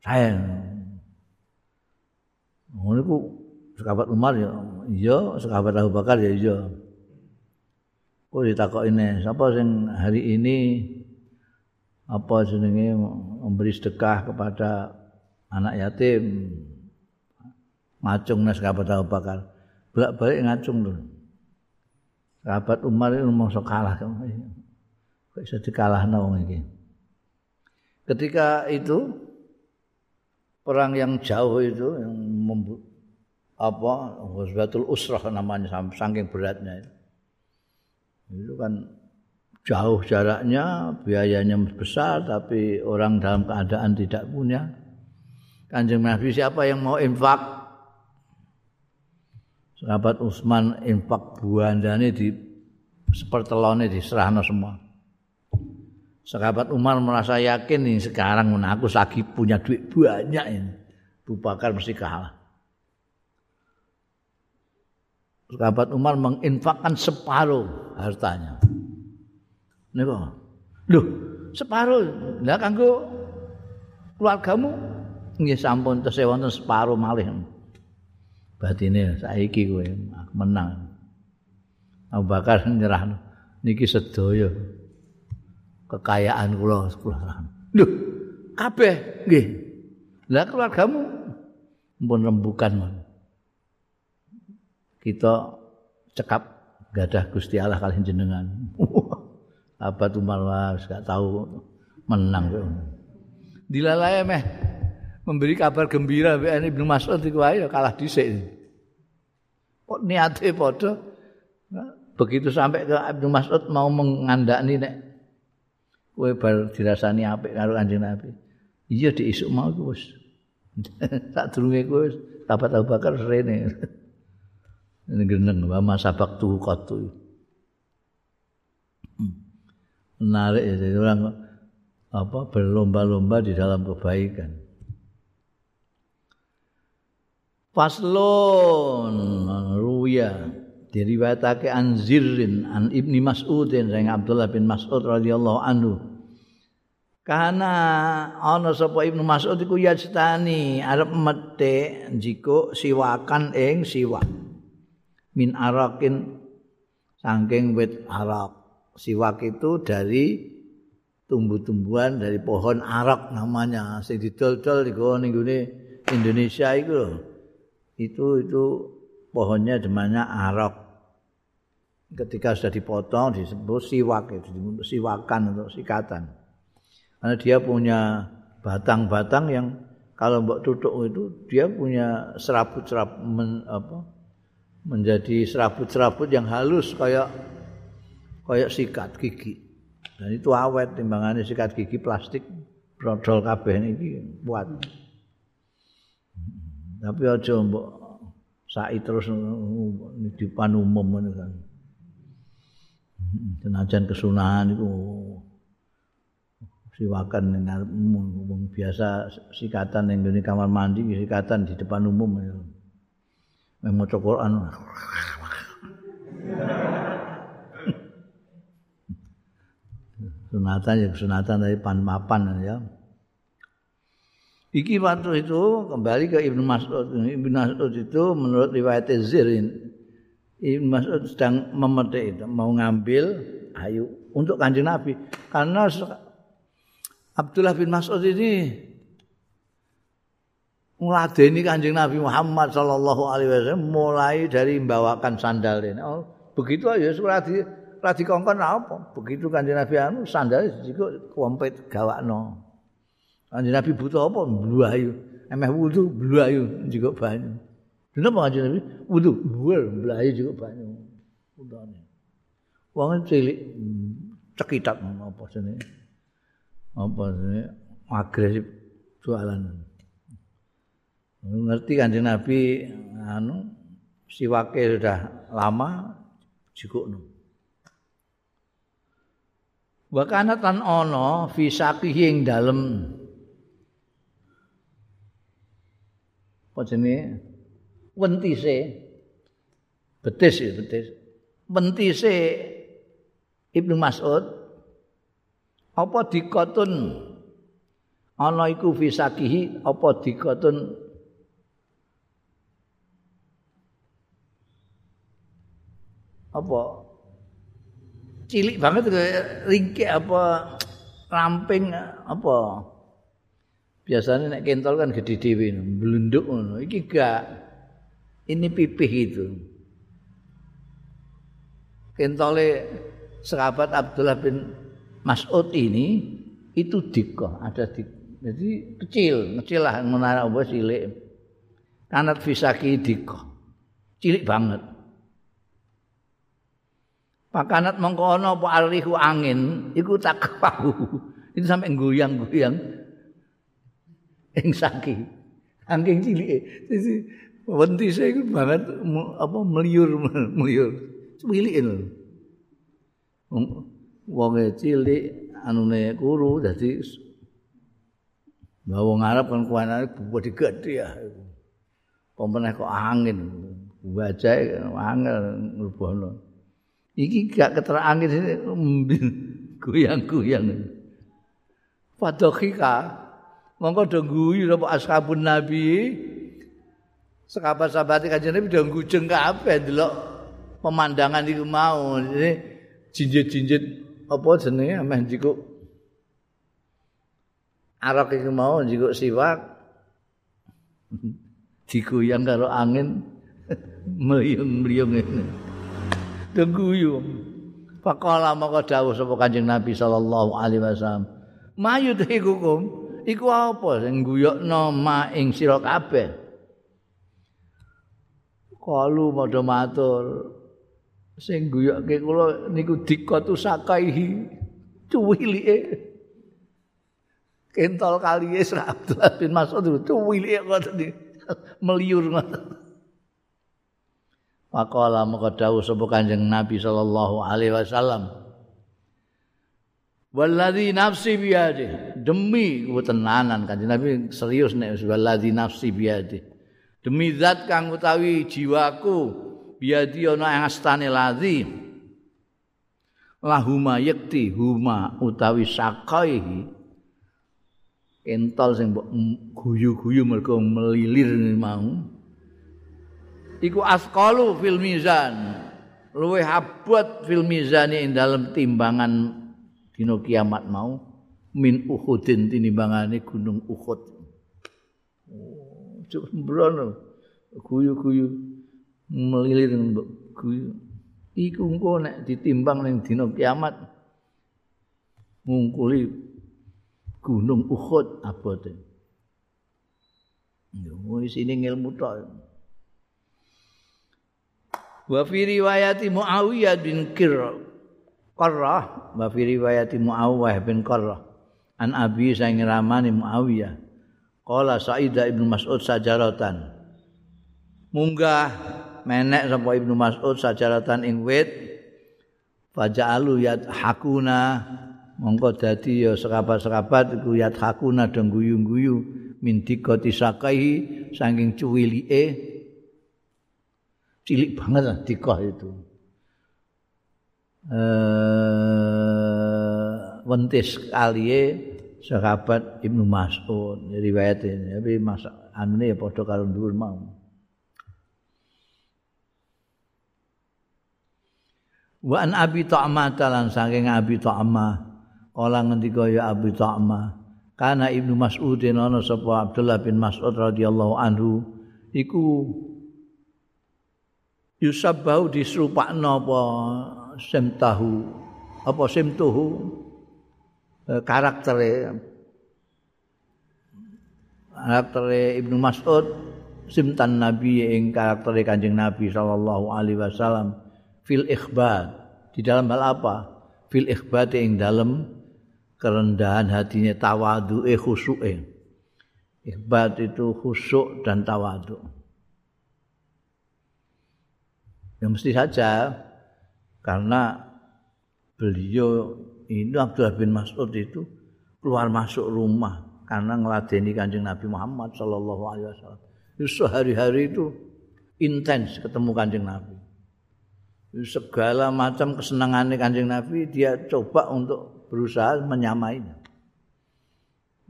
saya. Ngono iku sahabat Umar ya iya, sahabat Abu Bakar ya iya. Kok ditakok ini, siapa sing hari ini apa jenenge memberi sedekah kepada anak yatim? Ngacung nas sahabat Abu Bakar. Bolak-balik ngacung tuh. Sahabat Umar itu mau kalah. Kok bisa dikalah wong iki ketika itu perang yang jauh itu yang membu apa Ghazwatul Usrah namanya saking beratnya itu. Kan jauh jaraknya biayanya besar tapi orang dalam keadaan tidak punya. Kanjeng Nabi siapa yang mau infak? Sahabat Utsman infak buandane di sepertelone diserahno semua Sahabat Umar merasa yakin nih sekarang aku lagi punya duit banyak ini. Abu Bakar mesti kalah. Sahabat Umar menginfakkan separuh hartanya. Nih kok, loh separuh, lah kanggo keluargamu nggih sampun tesih wonten separuh malih. Batine saiki kowe menang. Abu Bakar nyerah niki sedaya. Kekayaan kula sekolahan. Lho, kabeh nggih. Lah keluargamu pun rembukan mon. Kita cekap gadah Gusti Allah kali jenengan. <laughs> Apa tuh malah gak tahu menang kok. Dilalai meh memberi kabar gembira ini Ibnu Mas'ud iku ae kalah dhisik. Kok niate padha begitu sampai ke Ibnu Mas'ud mau mengandani nek kowe bar dirasani apik karo Kanjeng Nabi. Iya di isuk mau ku wis. <laughs> Sak durunge kowe sahabat Abu Bakar rene. <laughs> Ini geneng wa masabak tuh qatu. Hmm. Menarik ya jadi orang apa berlomba-lomba di dalam kebaikan. Faslon ruya diriwayatake an Zirrin an Ibni Mas'udin sing Abdullah bin Mas'ud radhiyallahu anhu. Karena ana sapa Ibnu Mas'ud iku yajtani arep metik jiko siwakan ing siwak min arakin saking wit arak siwak itu dari tumbuh-tumbuhan dari pohon arak namanya. Sing didol-dol di Indonesia itu itu itu pohonnya namanya arak ketika sudah dipotong disebut siwak itu siwakan untuk sikatan. Karena dia punya batang-batang yang kalau mbok tutuk itu dia punya serabut-serabut men, apa menjadi serabut-serabut yang halus kayak kayak sikat gigi. Dan itu awet timbangannya sikat gigi plastik brodol kabeh ini buat tapi aja mbok sai terus di depan umum kan senajan kesunahan itu siwakan dengan umum biasa sikatan yang di kamar mandi sikatan di depan umum ya. Memang Quran sunatan ya sunatan dari pan mapan ya Iki waktu itu kembali ke Ibnu Mas'ud. Ibnu Mas'ud itu menurut riwayat Zirin Ibn Mas'ud sedang memetik itu, mau ngambil ayu untuk kanjeng Nabi. Karena Abdullah bin Mas'ud ini ngeladeni kanjeng Nabi Muhammad Sallallahu Alaihi Wasallam mulai dari membawakan sandal ini. Oh, begitu aja surat di Radi kongkon apa? Begitu kanjeng Nabi sandal juga kompet gawakno. Kanjeng Nabi butuh apa? Mblayu. emeh wudu blayu juga banyu. Kenapa aja Nabi wudu buar blayu juga banyu. Udane. Wong cilik hmm, cekitak apa sini? Apa sini? Agresif jualan. Ngerti kan Nabi anu siwake sudah lama jikukno. Wa kana tan ana fi saqihi ing dalem apa jenenge wentise. Betis ya betis. Wentise Ibnu Mas'ud apa dikotun? Ana iku fi saqihi apa dikotun? Apa? Cilik banget ringkik apa ramping apa? Biasanya nek kentol kan gede dewi belunduk ngono. Iki gak ini pipih itu kentole sahabat Abdullah bin Mas'ud ini itu diko ada di jadi kecil kecil lah menara ubah cilik kanat fisaki diko cilik banget Pakanat ana apa arihu angin iku tak kau. <laughs> Itu sampai goyang-goyang. Ing saki. Angking cilik. Wenti saya itu banget apa meliur <laughs> meliur. Itu. Wong cilik anune kuru dadi Bawa ngarep kan kuanane budi gede ya. Pemenah kok angin. Wajah angel ngrubono. Iki gak keterangin ini <laughs> goyang-goyang. Fadokhika mongko do guyu napa ashabun nabi sahabat-sahabat kanjeng Nabi do ngujeng kabeh delok pemandangan iku mau ini jinjit-jinjit apa jenenge ameh jikuk arak iku mau jikuk siwak <laughs> digoyang karo angin <laughs> meliung-meliung ini deguyu. Faqala maka dawuh sapa Kanjeng Nabi sallallahu alaihi wasallam. Mayut hukum iku apa sing guyokno ma ing sira kabeh? Kalu padha matur sing guyokke kula niku dikotu sakaihi cuwilike. Kentol kali es Abdullah <laughs> bin Mas'ud cuwilike kok <laughs> meliur ngoten. Waqala maka dawuh sapa Kanjeng Nabi sallallahu alaihi wasallam. Walladzi nafsi biyadi demi tenanan Kanjeng Nabi serius nek walladzi nafsi biyadi. Demi zat kang utawi jiwaku biyadi ana astane ladzi. Lahuma yakti huma utawi sakaihi entol sing guyu-guyu mergo melilir mau. Iku asqalu fil mizan. Luwe abot fil mizan ing dalam timbangan dina kiamat mau min uhudin tinimbangane gunung uhud sembrono guyu-guyu melilir guyu iku engko nek ditimbang ning dina kiamat ngungkuli gunung uhud abote. Yo isine ilmu tok. Wa fi riwayati Muawiyah bin Qir Qarrah wa fi riwayati Muawiyah bin Qarrah. An Abi saing ramani Muawiyah qala Sa'idah ibnu Mas'ud sajaratan munggah menek sapa ibnu Mas'ud sajaratan ing wit faja'alu yat hakuna mongko dadi ya sekabat-sekabat iku yat hakuna dong guyu-guyu min dikoti sakai saking cuwilike cilik banget lah dikah itu. Eh wentis kaliye sahabat Ibnu Mas'ud riwayat ini tapi mas anune ya padha karo dhuwur mau. Wa an Abi Ta'mah lan saking Abi Ta'mah kala ngendika ya Abi Ta'mah kana Ibnu Mas'ud ana sapa Abdullah bin Mas'ud radhiyallahu anhu iku yusabbau diserupakno apa semtahu apa semtuhu eh, karaktere karakter Ibnu Mas'ud simtan Nabi ing karakter Kanjeng Nabi sallallahu alaihi wasallam fil ikhbar di dalam hal apa? Fil ikhbar ing dalam kerendahan hatinya tawadu eh khusyuke. Ikhbar itu khusyuk dan tawadu. Ya mesti saja karena beliau ini Abdullah bin Mas'ud itu keluar masuk rumah karena ngeladeni kanjeng Nabi Muhammad Sallallahu Alaihi Wasallam. Sehari-hari itu intens ketemu kanjeng Nabi. Segala macam kesenangan kanjeng Nabi dia coba untuk berusaha menyamainya.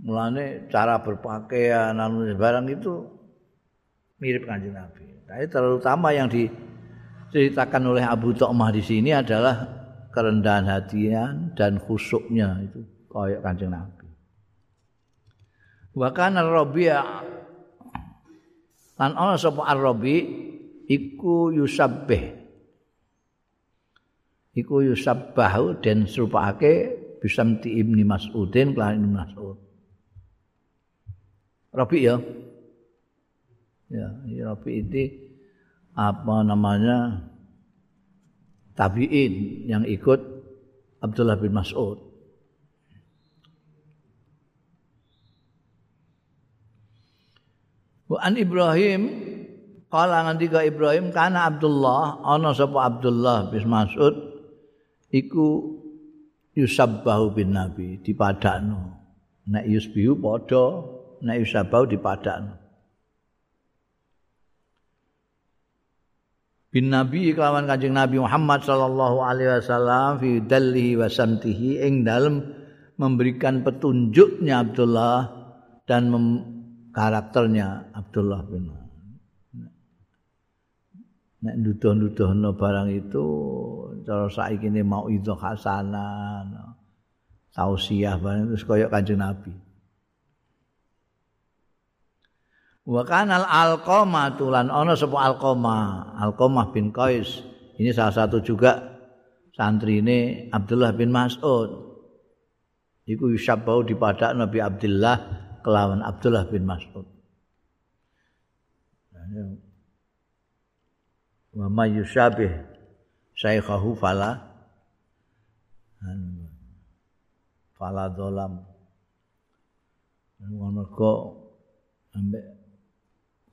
Mulane cara berpakaian anu barang itu mirip kanjeng Nabi. Tapi terutama yang diceritakan oleh Abu Tokmah di sini adalah kerendahan hatinya dan khusyuknya itu kayak kanjeng Nabi. wa kana rabi'a lan ana sapa ar-rabi iku yusabbih. Iku yusabbahu den serupake bisamti ibni mas'udin kelan ibni mas'ud. Rabi ya ya rabi ini apa namanya tabiin yang ikut Abdullah bin Mas'ud Wa an Ibrahim kala ngendika Ibrahim kana Abdullah ana sapa Abdullah bin Mas'ud iku yusabbahu bin Nabi dipadakno. Nek yusbihu padha, nek yusabbahu dipadakno. Bin Nabi kelawan Kanjeng Nabi Muhammad sallallahu alaihi wasallam fi dallihi wa samtihi ing dalem memberikan petunjuknya Abdullah dan karakternya Abdullah bin Nek nuduh-nuduhno barang itu cara saiki ini mau itu hasanah tausiah barang itu kaya kanjeng Nabi. Wa kanal alqamah tulan ana sapa alqamah, alqamah bin Qais. Ini salah satu juga santri ini Abdullah bin Mas'ud. Iku yusabbau di padak Nabi Abdullah kelawan Abdullah bin Mas'ud. Wa ma yusyabih syaikhahu fala fala dolam. Ngono kok ambek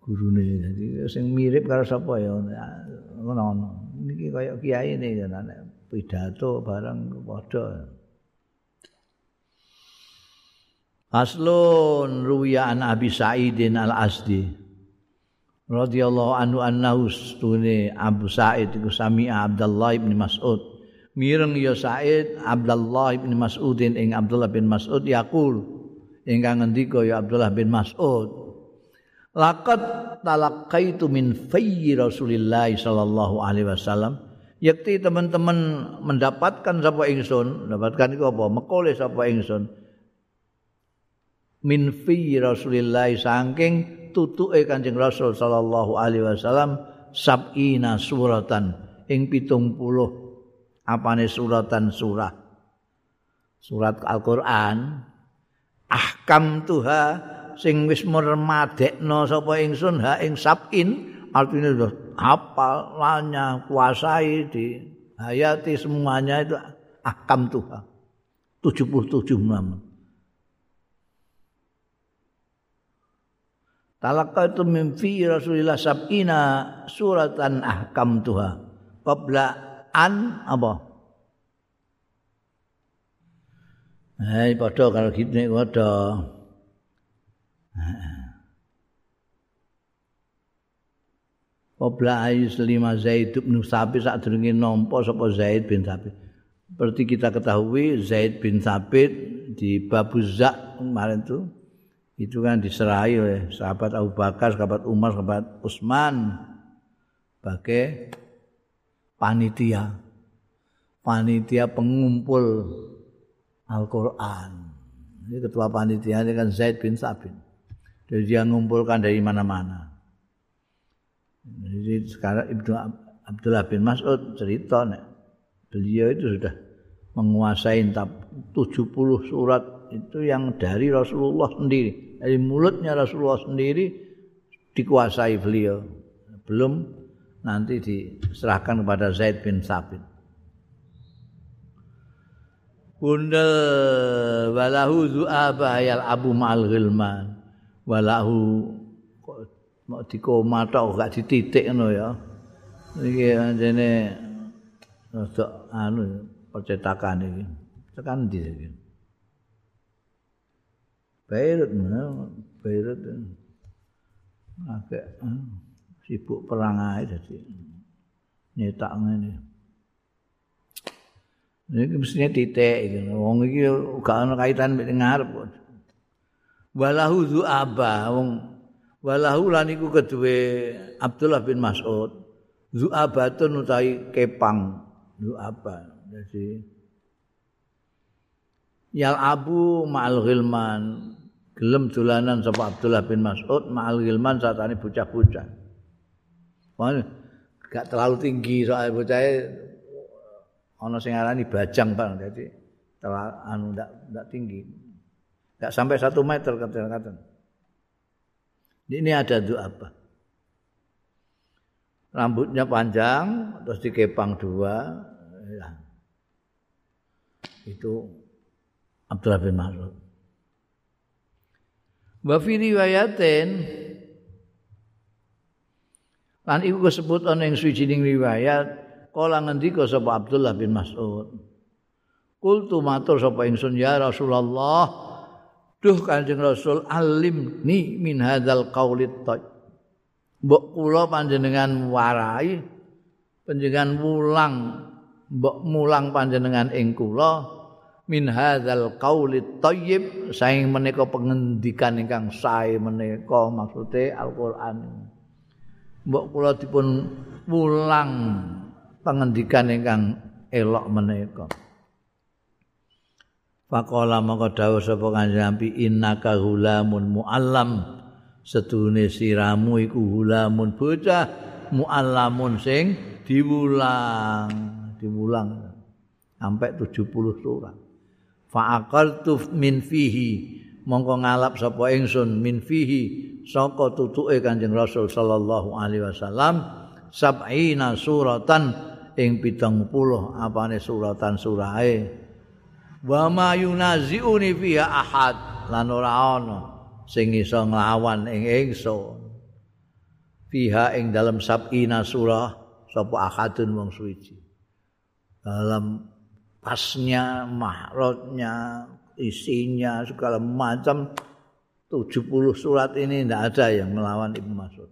gurune. Dadi sing mirip karo sapa ya? Ngono. Niki kaya kiai ini kan pidato bareng padha. Aslun ruya an Abi Sa'idin Al-Asdi. Radhiyallahu anhu annahu stune Abu Sa'id iku sami'a Abdullah bin Mas'ud. Mireng ya Sa'id Abdullah bin Mas'udin ing Abdullah bin Mas'ud yaqul. Ingkang ngendika ya Abdullah bin Mas'ud laqad talaqqaitu min fayyi Rasulillah sallallahu alaihi wasallam. Yakti teman-teman mendapatkan sapa ingsun mendapatkan iku apa? Mekole sapa ingsun. Min fi Rasulillah saking tutuke Kanjeng Rasul sallallahu alaihi wasallam sab'ina suratan ing 70 apane suratan? Surah. Surat Al-Qur'an. Ahkam tuha sing wis mermadekno sapa ingsun ha ing sab'in artinya sudah hafal lanya kuasai di hayati semuanya itu ahkam tuha 77 nama Talaqaitu min fi Rasulillah sab'ina suratan ahkam tuha. Qabla an apa? Hai padha karo gitu nek padha. Qabla ayus Zaid bin Sabit durunge nampa sapa Zaid bin Sabit. Seperti kita ketahui Zaid bin Sabit di Babuzak kemarin tuh itu kan diserahi oleh sahabat Abu Bakar, sahabat Umar, sahabat Utsman sebagai panitia panitia pengumpul Al-Qur'an. Ini ketua panitia ini kan Zaid bin Sabit. Jadi dia mengumpulkan dari mana-mana. Jadi sekarang Ibnu Abdullah bin Mas'ud cerita nek beliau itu sudah menguasai 70 surat itu yang dari Rasulullah sendiri. Dari mulutnya Rasulullah sendiri dikuasai beliau. Belum nanti diserahkan kepada Zaid bin Sabit. Bundel walahu zu'aba yal abu ma'al ghilman walahu mau dikoma tok gak dititik ngono ya. Iki anjene rada anu percetakan iki. Tekan ndi iki? Beirut Beirut. Agak sibuk perang aja jadi nyetak ngene. Ini mestinya titik gitu. Wong iki gak ana kaitan mek ngarep. Walahu zu'aba wong walahu lan iku kedue Abdullah bin Mas'ud. Zu'abatun utawi kepang zu'aba. Jadi Yal Abu Ma'al Ghilman gelem dolanan sapa Abdullah bin Mas'ud Ma'al Ghilman satane bocah-bocah. Wah, gak terlalu tinggi soal bocah ana sing arani bajang bang dadi anu ndak ndak tinggi ndak sampai satu meter kata-kata. Ini ada doa apa? Rambutnya panjang terus dikepang dua. Ya. itu Abdullah bin Mas'ud. Wa fi riwayatin lan iku disebut ana ing suwijining riwayat kala ngendika sapa Abdullah bin Mas'ud. Kultu matur sapa ingsun ya Rasulullah duh Kanjeng Rasul alim ni min hadzal qaulit taj mbok kula panjenengan warai panjenengan mulang mbok mulang panjenengan ing kula min hadzal qaulit thayyib saing menika pengendikan ingkang sae menika maksude Al-Qur'an mbok kula dipun mulang pangendikan ingkang elok menika. Faqala maka dawuh sapa Kanjeng Nabi innaka hulamun muallam. Sedune siramu iku hulamun bocah muallamun sing diwulang diwulang. Sampai 70 surat. Fa aqaltu min fihi. Mongko ngalap sapa ingsun min fihi saka tutuke Kanjeng Rasul sallallahu alaihi wasallam sab'ina suratan. Ing pitung puluh apane suratan surahe wa ma yunaziuni fiha ahad lan ora ana sing iso nglawan ing ingsun fiha ing dalam sabina surah sapa ahadun wong suci dalam pasnya mahrotnya isinya segala macam 70 surat ini tidak ada yang melawan Ibnu Mas'ud.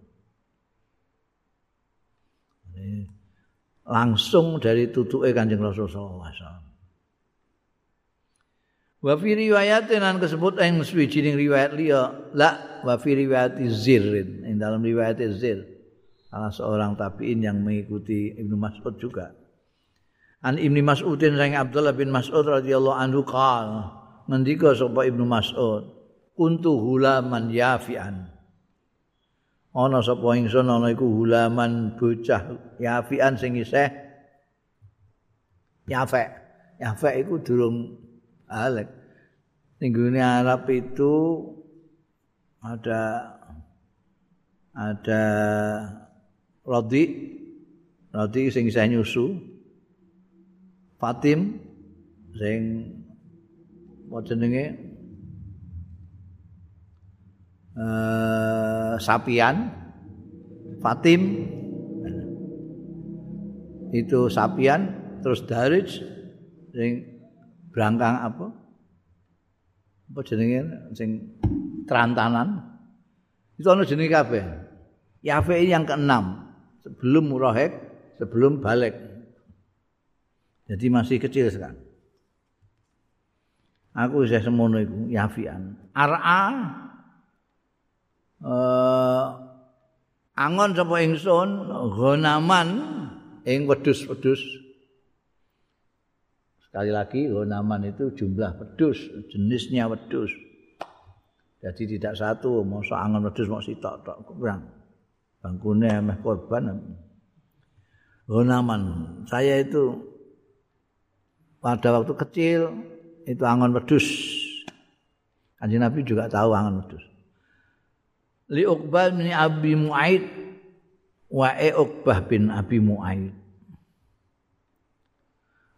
Langsung dari tutuke Kanjeng Rasul sallallahu alaihi wasallam. Wa fi riwayatin an kesebut ing swijining riwayat liya. La wa fi riwayat Zirrin ing dalam riwayat Zir. Salah seorang tabi'in yang mengikuti Ibnu Mas'ud juga. An Ibnu Mas'udin sang Abdullah bin Mas'ud radhiyallahu anhu qala ngendika sapa Ibnu Mas'ud? Kuntu hulaman yafian. Ana sapa ingsun ana iku hulaman bocah yafian sing isih. Yafe yafe iku durung alek. Ning Arab itu ada ada rodi. Rodi sing isih nyusu. Fatim sing apa jenenge? Eh, sapian. Fatim. Itu sapian. Terus Darij sing brangkang apa? Apa jenenge? Sing terantanan. Itu ana jenenge kabeh. Yafe yang keenam. Sebelum Murahek sebelum balik. Jadi masih kecil sekarang. Aku saya semono iku Yafian Ar'a uh, angon sapa ingsun ghanaman ing wedhus-wedhus sekali lagi ghanaman itu jumlah wedhus jenisnya wedhus. Jadi tidak satu mau angon wedhus mau sitok tok kurang. Bangkune meh korban. Ghanaman saya itu pada waktu kecil itu angon wedhus. Kanjeng Nabi juga tahu angon wedhus. Li Uqbah bin Abi Mu'aid wa e Uqbah bin Abi Mu'aid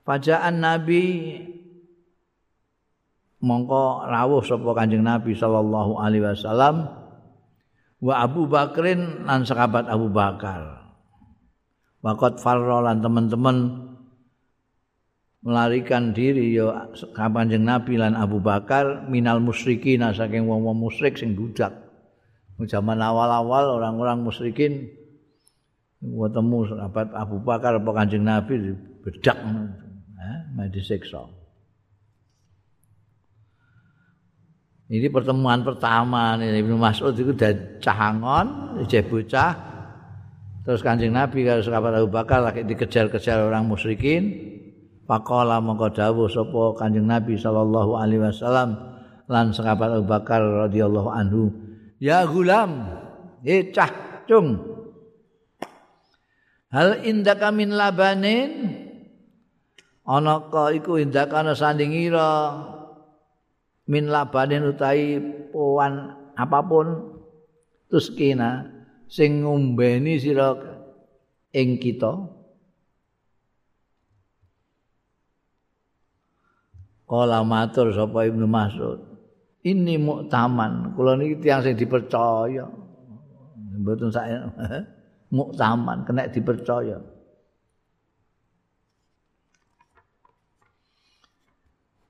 Fajaan Nabi mongko rawuh sapa Kanjeng Nabi sallallahu alaihi wasallam wa Abu Bakrin lan sahabat Abu Bakar. Waqat farra lan teman-teman melarikan diri ya Kanjeng Nabi lan Abu Bakar minal musyrikin saking wong-wong musyrik sing budak. Zaman awal-awal orang-orang musyrikin ketemu sahabat Abu Bakar apa Kanjeng Nabi bedak disiksa. Ini pertemuan pertama nih Ibnu Mas'ud itu udah cahangon, ijeh bocah. Terus Kanjeng Nabi kalau sahabat Abu Bakar lagi dikejar-kejar orang musyrikin. Faqala mongko dawuh sapa Kanjeng Nabi sallallahu alaihi wasallam lan sahabat Abu Bakar radhiyallahu anhu, "Ya gulam, eh cah cung. Hal indaka min labanin?" Ana ka iku indaka ana sandingira min labanin utai poan apapun tuskina sing ngombeni sira ing kita. Kala matur sapa Ibnu Mas'ud ini muktaman kula niki tiyang sing dipercaya. Mboten saya <laughs> muktaman kena dipercaya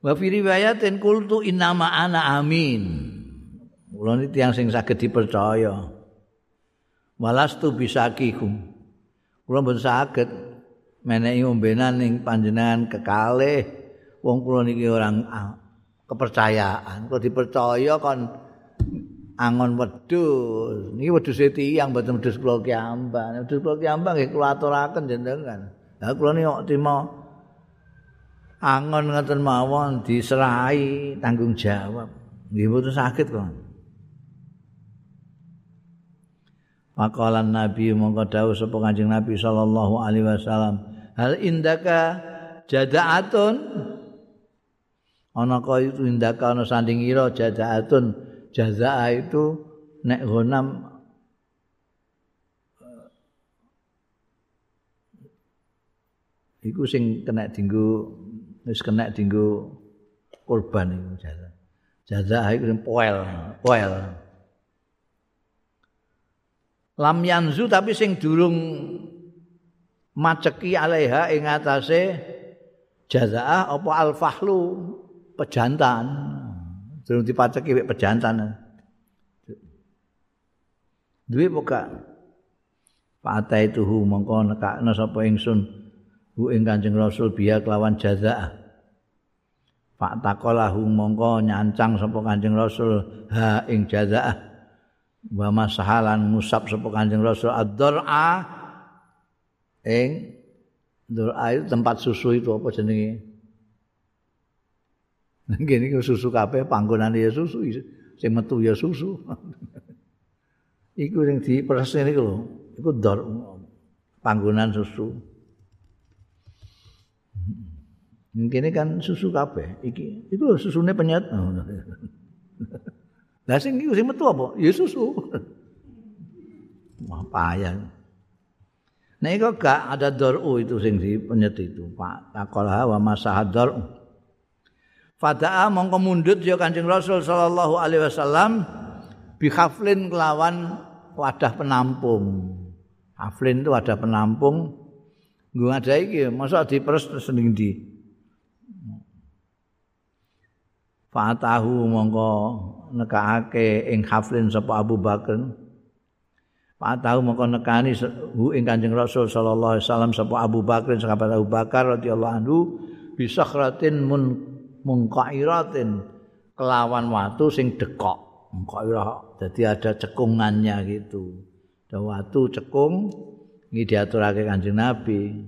Wa fi riwayatin qultu innama ana amin. Kula niki tiyang sing saged dipercaya. Walastu bisakikum. Kula mboten saged menehi ombenan ning panjenengan kekalih wong kula niki orang kepercayaan. Kula dipercaya kon angon wedhus. Niki wedhus e tiyang mboten wedhus kula kiambang. Wedhus kula kiambang nggih kula aturaken jenengan. Lah kula niki kok angon ngoten mawon diserahi tanggung jawab. Nggih mboten sakit kok. Makalan Nabi mongko dawuh sapa Kanjeng Nabi sallallahu alaihi wasallam, "Hal indaka jada'atun?" Ana kaya itu indaka ana sanding ira jada'atun. Jaza'a itu nek gonam iku sing kena dinggo wis kena dinggo kurban iku jaza. Jaza iku poel, poel. Lam yanzu tapi sing durung maceki alaiha ing atase jazaah apa al-fahlu pejantan. Durung dipaceki wek pejantan. Duwe poka Pak itu mongko nekakno sapa ingsun hu ing Kanjeng Rasul biya kelawan jazaah. Pak takolahu mongko nyancang sapa Kanjeng Rasul ha ing jazaah. Wa masahalan musab sapa Kanjeng Rasul ad-dur'a ing dur'a itu tempat susu itu apa jenenge? <laughs> Ngene iki susu kabeh panggonane ya susu sing metu ya susu. <laughs> iku sing diperes niku lho, iku dor panggonan susu. Mungkin kan susu kabeh iki. Lho susune penyet. Lah sing iku sing metu apa? Ya susu. Wah payah. Nek kok gak ada daru itu sing di penyet itu, Pak. Takolah wa masahadar. Fada'a mongko mundut ya Kanjeng Rasul sallallahu alaihi wasallam bi khaflin kelawan wadah penampung. Haflin itu wadah penampung. Gue ada iki, masa diperes seneng di. Fatahu mongko nekake ing haflin sapa Abu Bakar. Fatahu mongko nekani hu ing Kanjeng Rasul sallallahu alaihi wasallam sapa Abu Bakar sahabat Abu Bakar radhiyallahu anhu bisakhratin mun mungkairatin kelawan watu sing dekok. Mungkairah dadi ada cekungannya gitu. Ada watu cekung ini diaturake Kanjeng Nabi.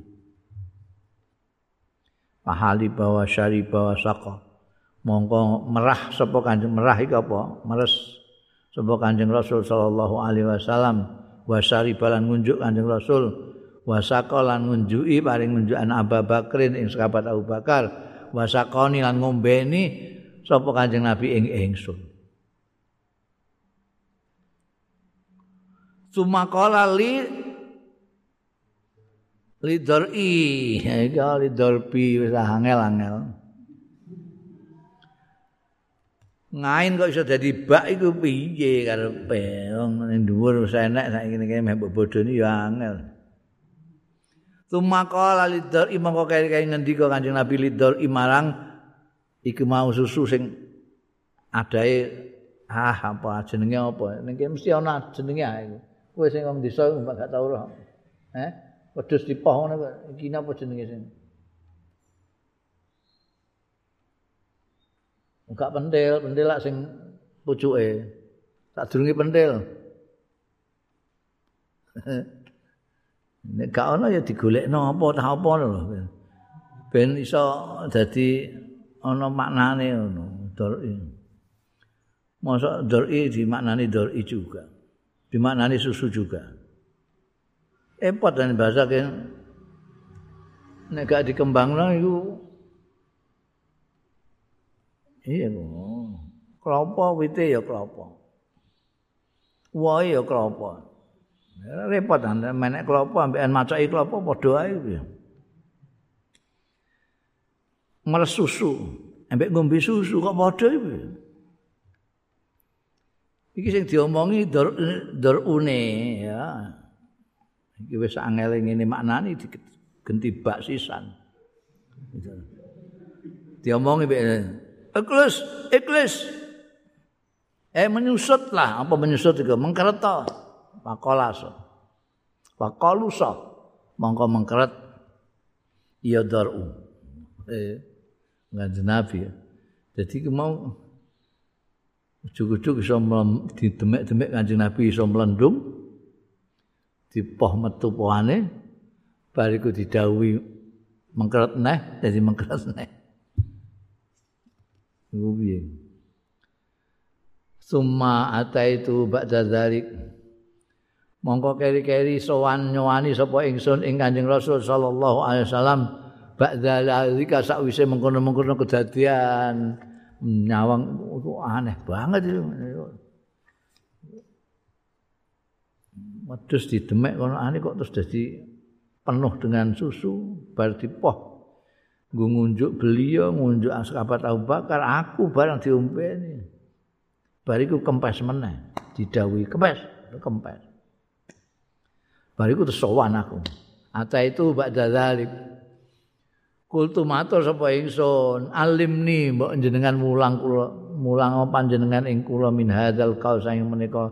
Pahali bawa syari bawa sakoh. Mongko merah sapa kanjeng merah iki apa? Meres sapa kanjeng rasul sallallahu alaihi wasallam. Wasari balan ngunjuk kanjeng rasul. Wasaqalan ngunjuki paring ngunjukan Abu Bakrin ing sahabat Abu Bakar. Wasaqani lan ngombeni sapa kanjeng Nabi ing ingsun. Sumakola li lidori iki lidorbi <laughs> wis angel-angel ngain kok iso dadi bak iku piye karepe wong ning dhuwur wis enek saiki kene mbok bodoni ya angel. Tumakala lidor imam kok kaya ngendika Kanjeng Nabi lidor imarang iku mau susu sing adae ah apa jenenge apa? Ning kene mesti ana jenenge ae iku. Kowe sing wong desa gak tau roh. Eh wedhus dipoh kok. Iki napa jenenge sing Enggak pentil, pentil lah sing pucuke. Tak durungi pentil. <laughs> Nek gak ono ya digolekno apa ta apa lho. Ben iso dadi ana maknane ngono. Dori. Masa dori dimaknani dori juga. Dimaknani susu juga. Epot dan bahasa kan nek gak dikembangno iku Iya kok. Kelapa wite ya kelapa. Wae ya kelapa. Repot anda menek kelapa ambekan macaki kelapa padha ae ya. Meres susu, ambek ngombe susu kok padha iki. Iki sing diomongi dor dorune ya. Iki wis angel ngene maknane digenti bak sisan. Diomongi mbek ikhlas ikhlas eh menyusut lah apa menyusut itu? Mengkereta. Pakolas pakolusa mongko mengkeret. Ya daru. Eh nggak nabi ya. Jadi mau ujuk-ujuk iso di demek-demek nabi iso melendung di poh metu pohane bariku didawi mengkeret neh jadi mengkeret neh Rubi. Summa ataitu ba'da dzalik. Mongko keri-keri sowan nyowani sapa ingsun ing Kanjeng Rasul sallallahu alaihi wasallam ba'da dzalika sakwise mengkono-mengkono kedadian nyawang itu aneh banget itu. Wedhus didemek kono aneh kok terus dadi penuh dengan susu bar dipoh Ngunjuk beliau, ngunjuk askabat Abu Bakar, aku barang diompeni. Bariku kempes meneh, didawi kempes, kempes. Bariku tersowan aku. Ata itu ba'da dzalik. Kultu matur sapa ingsun, alimni mbok jenengan mulang kula mulang panjenengan ing kula min hadzal qaul sing menika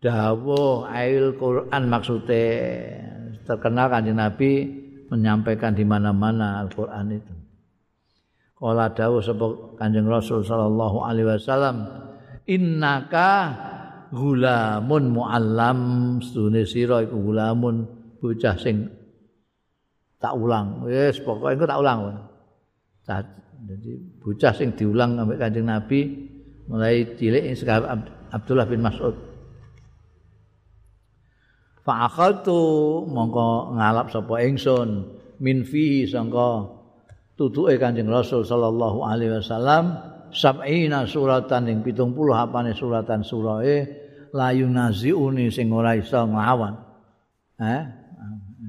dawuh ail Quran maksude terkenal kanjeng Nabi menyampaikan di mana-mana Al-Qur'an itu. Kala dawuh sapa Kanjeng Rasul sallallahu alaihi wasallam, "Innaka gulamun muallam sune sira iku gulamun bocah sing tak ulang. Wis pokoke engko tak ulang. Jadi bocah sing diulang ambek Kanjeng Nabi mulai cilik Abdullah bin Mas'ud Fa'akhaltu mongko ngalap sapa ingsun min fihi sangka tutuke Kanjeng Rasul sallallahu alaihi wasallam sab'ina suratan ing 70 apane suratan surae layu naziuni sing ora iso nglawan. Eh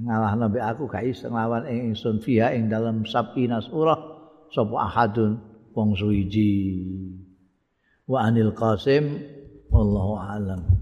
ngalah nabi aku gak iso nglawan ing ingsun fiha ing dalam sab'ina surah sapa ahadun wong suwiji. Wa anil qasim wallahu alam.